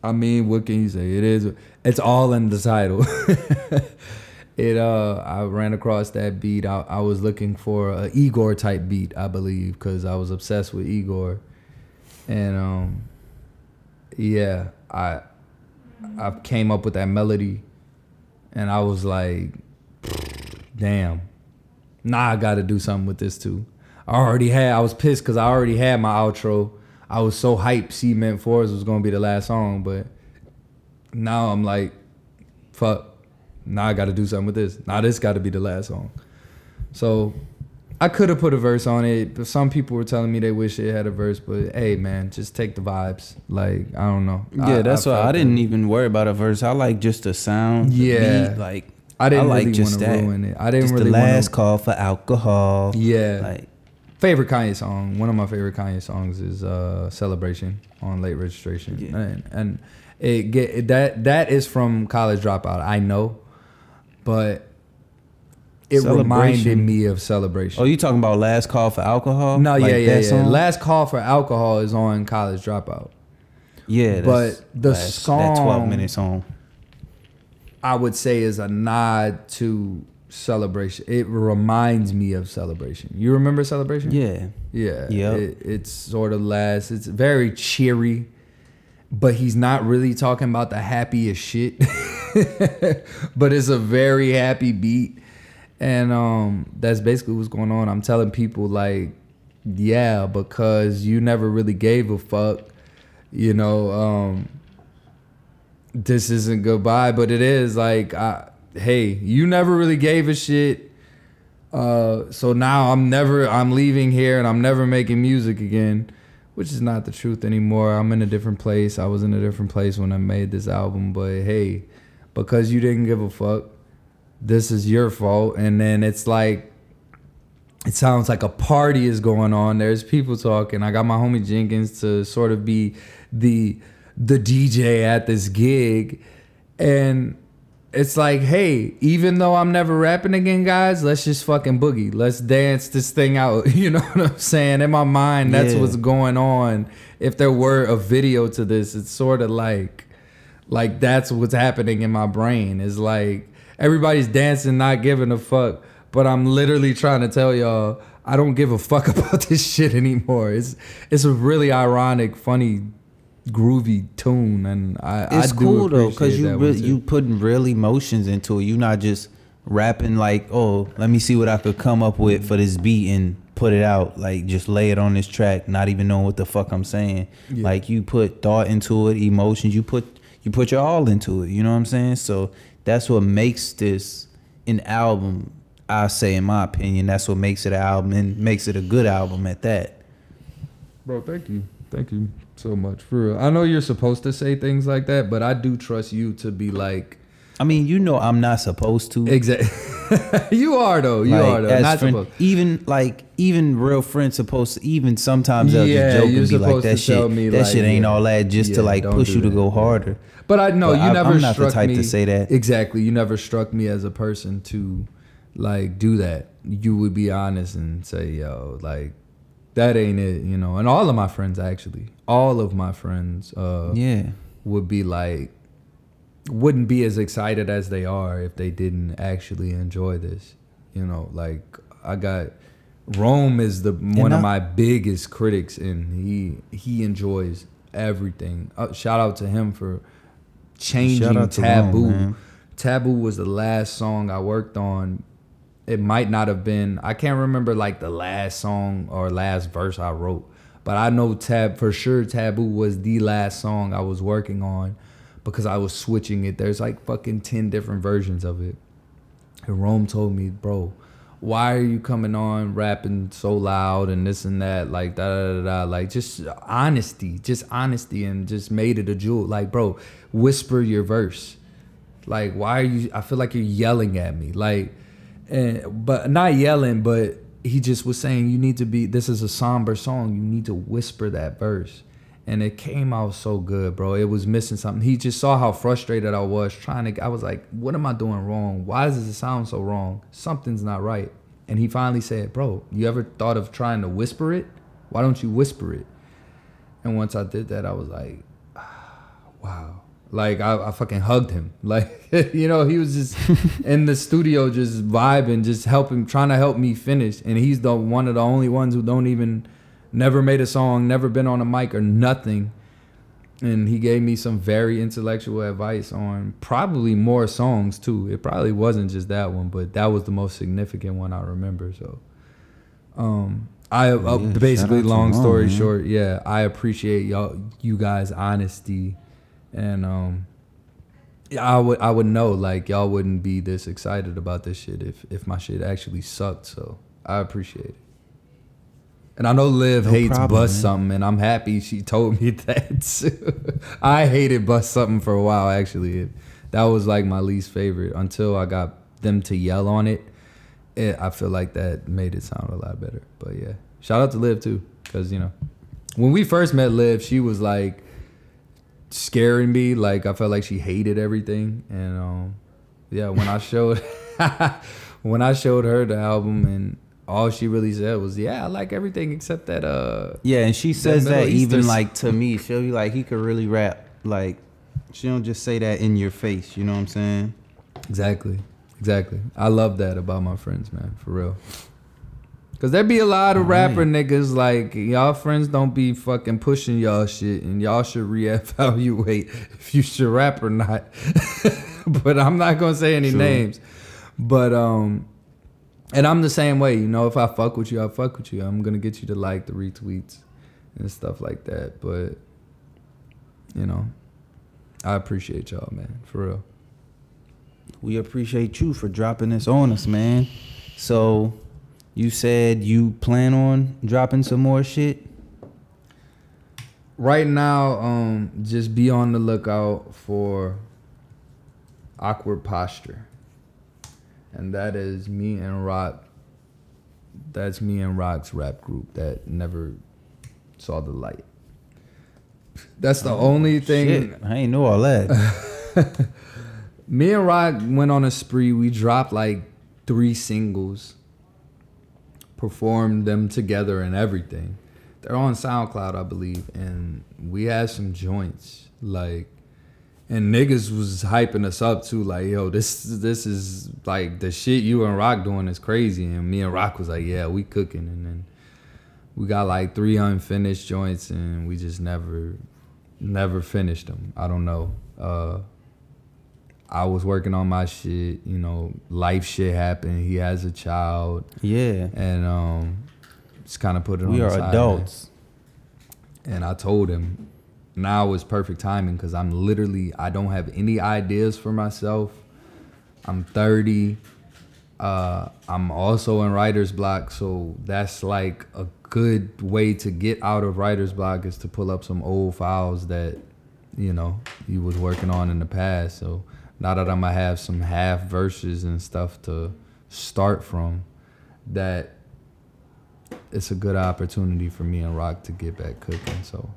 I mean, what can you say? It is. It's all in the title. <laughs> it. Uh, I ran across that beat. I, I was looking for a Igor type beat, I believe, because I was obsessed with Igor, and um, yeah, I I came up with that melody, and I was like, damn, nah, I got to do something with this too. I already had. I was pissed because I already had my outro. I was so hyped. Cement Force was gonna be the last song, but now I'm like, fuck. Now I got to do something with this. Now this got to be the last song. So I could have put a verse on it, but some people were telling me they wish it had a verse. But hey, man, just take the vibes. Like I don't know. Yeah, that's why I didn't it. even worry about a verse. I like just the sound. the Yeah. beat, like I didn't like really just want to that. ruin it. I didn't just really the last want call for alcohol. Yeah. Like favorite Kanye song. One of my favorite Kanye songs is uh, "Celebration" on Late Registration, Yeah. and, and it get that that is from College Dropout. I know, but it reminded me of Celebration. Oh, you talking about last call for alcohol? no, Like yeah, yeah, yeah. song? Last Call for Alcohol is on College Dropout. yeah, that's- but the that's- that twelve song- minute song. I would say is a nod to Celebration. It reminds me of Celebration. You remember Celebration? Yeah, Yeah. Yeah. It, it's sort of last. It's very cheery, but he's not really talking about the happiest shit. <laughs> but it's a very happy beat. And um that's basically what's going on. I'm telling people like, yeah, because you never really gave a fuck, you know, um this isn't goodbye, but it is like I hey, you never really gave a shit Uh, so now I'm never I'm leaving here and I'm never making music again, which is not the truth anymore. I'm in a different place. I was in a different place when I made this album, but hey, because you didn't give a fuck, this is your fault. And then it's like it sounds like a party is going on. There's people talking. I got my homie Jenkins to sort of be the the DJ at this gig, and it's like, hey, even though I'm never rapping again, guys, let's just fucking boogie. Let's dance this thing out. <laughs> You know what I'm saying? In my mind, that's Yeah. what's going on. If there were a video to this, it's sort of like, like that's what's happening in my brain. Is like everybody's dancing, not giving a fuck, but I'm literally trying to tell y'all. I don't give a fuck <laughs> about this shit anymore. It's it's a really ironic, funny, groovy tune, and I It's I do cool though, cause you that re- you putting real emotions into it. You're not just rapping like, oh, let me see what I could come up with for this beat and put it out. Like just lay it on this track, not even knowing what the fuck I'm saying. Yeah. Like you put thought into it, emotions. You put you put your all into it. You know what I'm saying? So that's what makes this an album. I say, in my opinion, that's what makes it an album and makes it a good album at that. Bro, thank you. Thank you so much. For real. I know you're supposed to say things like that, but I do trust you to be like I mean, you know, I'm not supposed to. exactly. <laughs> you are though. You Like, are though. Not friend- supposed. even like even real friends supposed to even sometimes they'll Yeah, just joke and be like that shit me, that like, shit ain't yeah, all that just yeah, to like push you to go harder. But I know you I- never I'm not the type me to say that. Exactly. You never struck me as a person to like do that. You would be honest and say, "Yo, like that ain't it," you know. And all of my friends actually, all of my friends uh Yeah. would be like wouldn't be as excited as they are if they didn't actually enjoy this. You know, like I got Rome is the one I- of my biggest critics and he he enjoys everything. Uh, shout out to him for changing Shout out to Taboo. Rome. Taboo was the last song I worked on. It might not have been. I can't remember like the last song or last verse I wrote, but I know Tab for sure. Taboo was the last song I was working on because I was switching it. There's like fucking ten different versions of it. And Rome told me, bro, why are you coming on rapping so loud and this and that? Like da da da da. Like just honesty, just honesty, and just made it a jewel. Like, bro, whisper your verse. Like, why are you? I feel like you're yelling at me. Like, and but not yelling, but he just was saying you need to be. This is a somber song. You need to whisper that verse, and it came out so good, bro. It was missing something. He just saw how frustrated I was trying to. I was like, what am I doing wrong? Why does it sound so wrong? Something's not right. And he finally said, bro, you ever thought of trying to whisper it? Why don't you whisper it? And once I did that, I was like, <sighs> wow. Like I, I fucking hugged him. <laughs> Like you know, he was just <laughs> in the studio just vibing, just helping, trying to help me finish. And he's the one of the only ones who don't even never made a song, never been on a mic or nothing. And he gave me some very intellectual advice on probably more songs too. It probably wasn't just that one, but that was the most significant one I remember. So, um, I uh, Yeah, shout basically, long story man. short, yeah, I appreciate y'all, you guys' honesty, and um, yeah, I would I would know like y'all wouldn't be this excited about this shit if if my shit actually sucked. So I appreciate it. And I know Liv No hates problem, Bust man. Something, and I'm happy she told me <laughs> that. I hated Bust Something for a while, actually. It, that was like my least favorite until I got them to yell on it. it. I feel like that made it sound a lot better. But yeah, shout out to Liv too, because you know, when we first met Liv, she was like scaring me. Like I felt like she hated everything, and um, yeah, when I showed <laughs> when I showed her the album and all she really said was, "Yeah, I like everything except that." Uh, Yeah, and she says that even like to me. She'll be like, he could really rap. Like, she don't just say that in your face. You know what I'm saying? exactly, exactly. I love that about my friends, man, for real. Cause there be a lot of Right. rapper niggas like y'all friends don't be fucking pushing y'all shit, and y'all should reevaluate <laughs> if you should rap or not. <laughs> but I'm not gonna say any names. But um, and I'm the same way. You know, if I fuck with you, I fuck with you. I'm gonna get you to like the retweets and stuff like that. But you know, I appreciate y'all, man, for real. We appreciate you for dropping this on us, man. So you said you plan on dropping some more shit. Right now, um, just be on the lookout for awkward posture, and that is me and Rock. That's me and Rock's rap group that never saw the light. That's the only thing. Shit, I ain't know all that. <laughs> <laughs> Me and Rock went on a spree. We dropped like three singles, performed them together and everything. They're on SoundCloud, I believe, and we had some joints like, and niggas was hyping us up too. Like, yo, this this is like the shit you and Rock doing is crazy. And me and Rock was like, yeah, we cooking. And then we got like three unfinished joints, and we just never never finished them. I don't know. Uh, I was working on my shit, you know, life shit happened. He has a child. Yeah. And um just kind of put it we on are the side, adults. man. And I told him now is perfect timing cuz I'm literally I don't have any ideas for myself. I'm 30. Uh I'm also in writer's block, so that's like a good way to get out of writer's block is to pull up some old files that you know you was working on in the past. So now that I'm gonna have some half verses and stuff to start from, that it's a good opportunity for me and Rock to get back cooking. So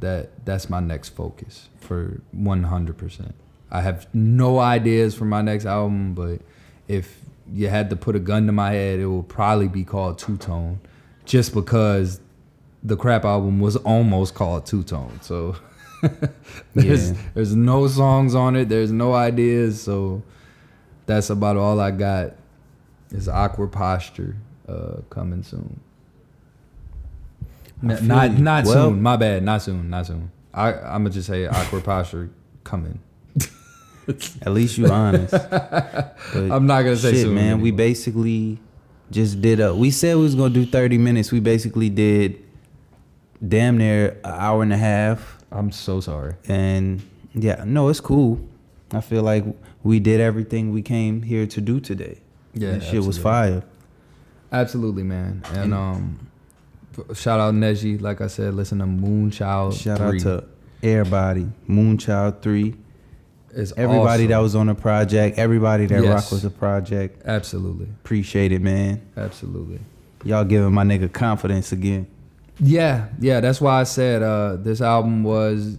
that that's my next focus for 100%. I have no ideas for my next album, but if you had to put a gun to my head, it would probably be called Two Tone, just because the crap album was almost called Two Tone. So <laughs> <laughs> there's Yeah. there's no songs on it. There's no ideas. So that's about all I got. Is awkward posture uh, coming soon. N- not you. not Well- soon. My bad. Not soon. Not soon. I I'm gonna just say awkward posture coming. At least you honest. <laughs> I'm not gonna say shit, soon. man. We basically just did a. We said we was gonna do thirty minutes. We basically did damn near an hour and a half. I'm so sorry. And yeah, no, it's cool. I feel like we did everything we came here to do today. Yeah, that shit was fire. Absolutely, man. And And- um, shout out Neji. Like I said, listen to Moonchild. Shout 3. out to everybody. Moonchild three. It's Everybody that was on the project. Everybody that Yes. rock was a project. absolutely, Appreciate it, man. absolutely. Y'all giving my nigga confidence again. Yeah, yeah. That's why I said uh, this album was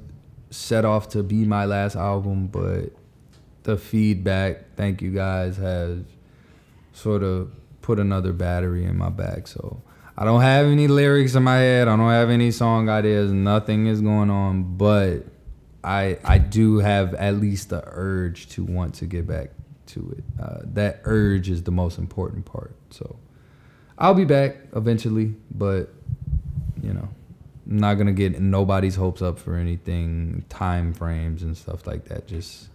set off to be my last album, but the feedback, thank you guys, has sort of put another battery in my back. So I don't have any lyrics in my head. I don't have any song ideas. Nothing is going on, but I I do have at least the urge to want to get back to it. Uh, that urge is the most important part. So I'll be back eventually, but you know, I'm not gonna get nobody's hopes up for anything, time frames and stuff like that. Just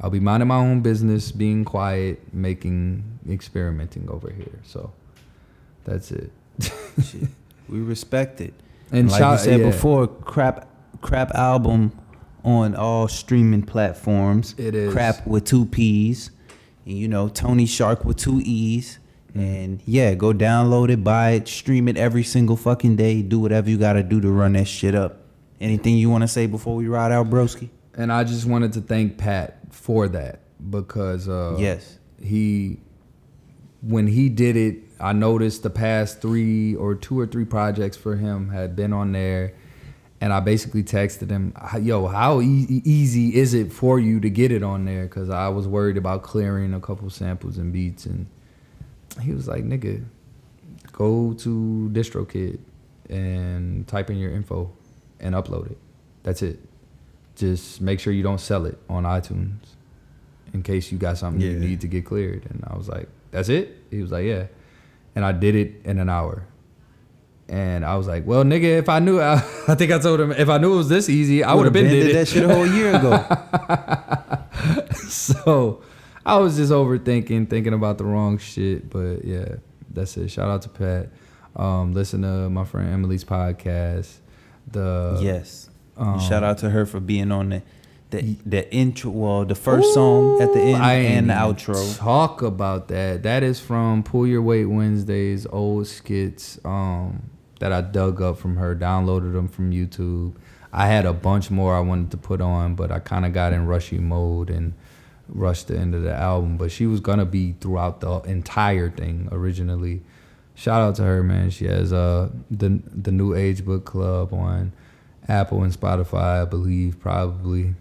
I'll be minding my own business, being quiet, making, experimenting over here. So that's it. <laughs> We respect it. And like shout- you said yeah. before, crap crap album on all streaming platforms. It is. crap with two P's. And you know, Tony Shark with two E's. Mm-hmm. And yeah, go download it, buy it, stream it every single fucking day. Do whatever you gotta do to run that shit up. Anything you wanna say before we ride out, broski? And I just wanted to thank Pat for that because uh, yes. he when he did it i noticed the past three or two or three projects for him had been on there and i basically texted him yo how e- easy is it for you to get it on there because i was worried about clearing a couple samples and beats and he was like nigga go to distrokid and type in your info and upload it that's it just make sure you don't sell it on itunes in case you got something you need to get cleared. And I was like, that's it? He was like, yeah. And I did it in an hour. And I was like, well, nigga, if I knew, I, <laughs> I think I told him, if I knew it was this easy, I would have been did that shit a whole year ago. <laughs> so I was just overthinking, thinking about the wrong shit. But yeah, that's it. Shout out to Pat. Um, listen to my friend Emily's podcast. The yes. um, Shout out to her for being on the the the intro, well, the first song at the end and the outro. Talk about that. That is from Pull Your Weight Wednesdays old skits um, that I dug up from her. Downloaded them from YouTube. I had a bunch more I wanted to put on, but I kind of got in rushy mode and rushed the end of the album. But she was gonna be throughout the entire thing originally. Shout out to her, man. She has uh the the New Age Book Club on Apple and Spotify, I believe, probably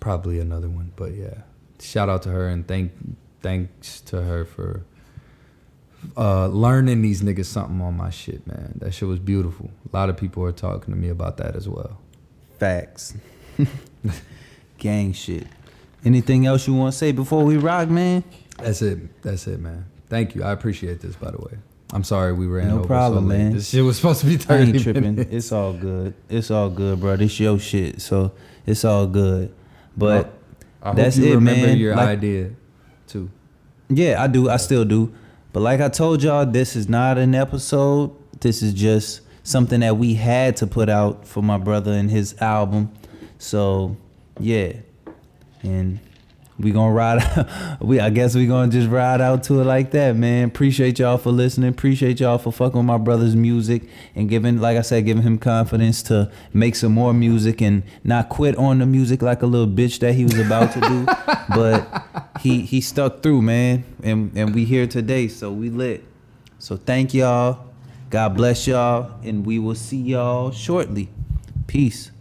probably another one. But yeah, shout out to her and thank thanks to her for uh, learning these niggas something on my shit, man. That shit was beautiful. A lot of people are talking to me about that as well. Facts. <laughs> Gang shit. Anything else you want to say before we rock, man? That's it. That's it, man. Thank you. I appreciate this, by the way. I'm sorry we ran No over problem, so man. This shit was supposed to be I ain't tripping. minutes. It's all good. It's all good, bro. This your shit, so it's all good. But I hope that's you it, remember man. your Like- idea, too. Yeah, I do. I still do. But like I told y'all, this is not an episode. This is just something that we had to put out for my brother and his album. So, yeah. And we gonna ride <laughs> we I guess we gonna just ride out to it like that, man. Appreciate y'all for listening. Appreciate y'all for fucking with my brother's music and giving like I said, giving him confidence to make some more music and not quit on the music like a little bitch that he was about to do. <laughs> but he he stuck through, man. And and we here today, so we lit. So thank y'all. God bless y'all, and we will see y'all shortly. Peace.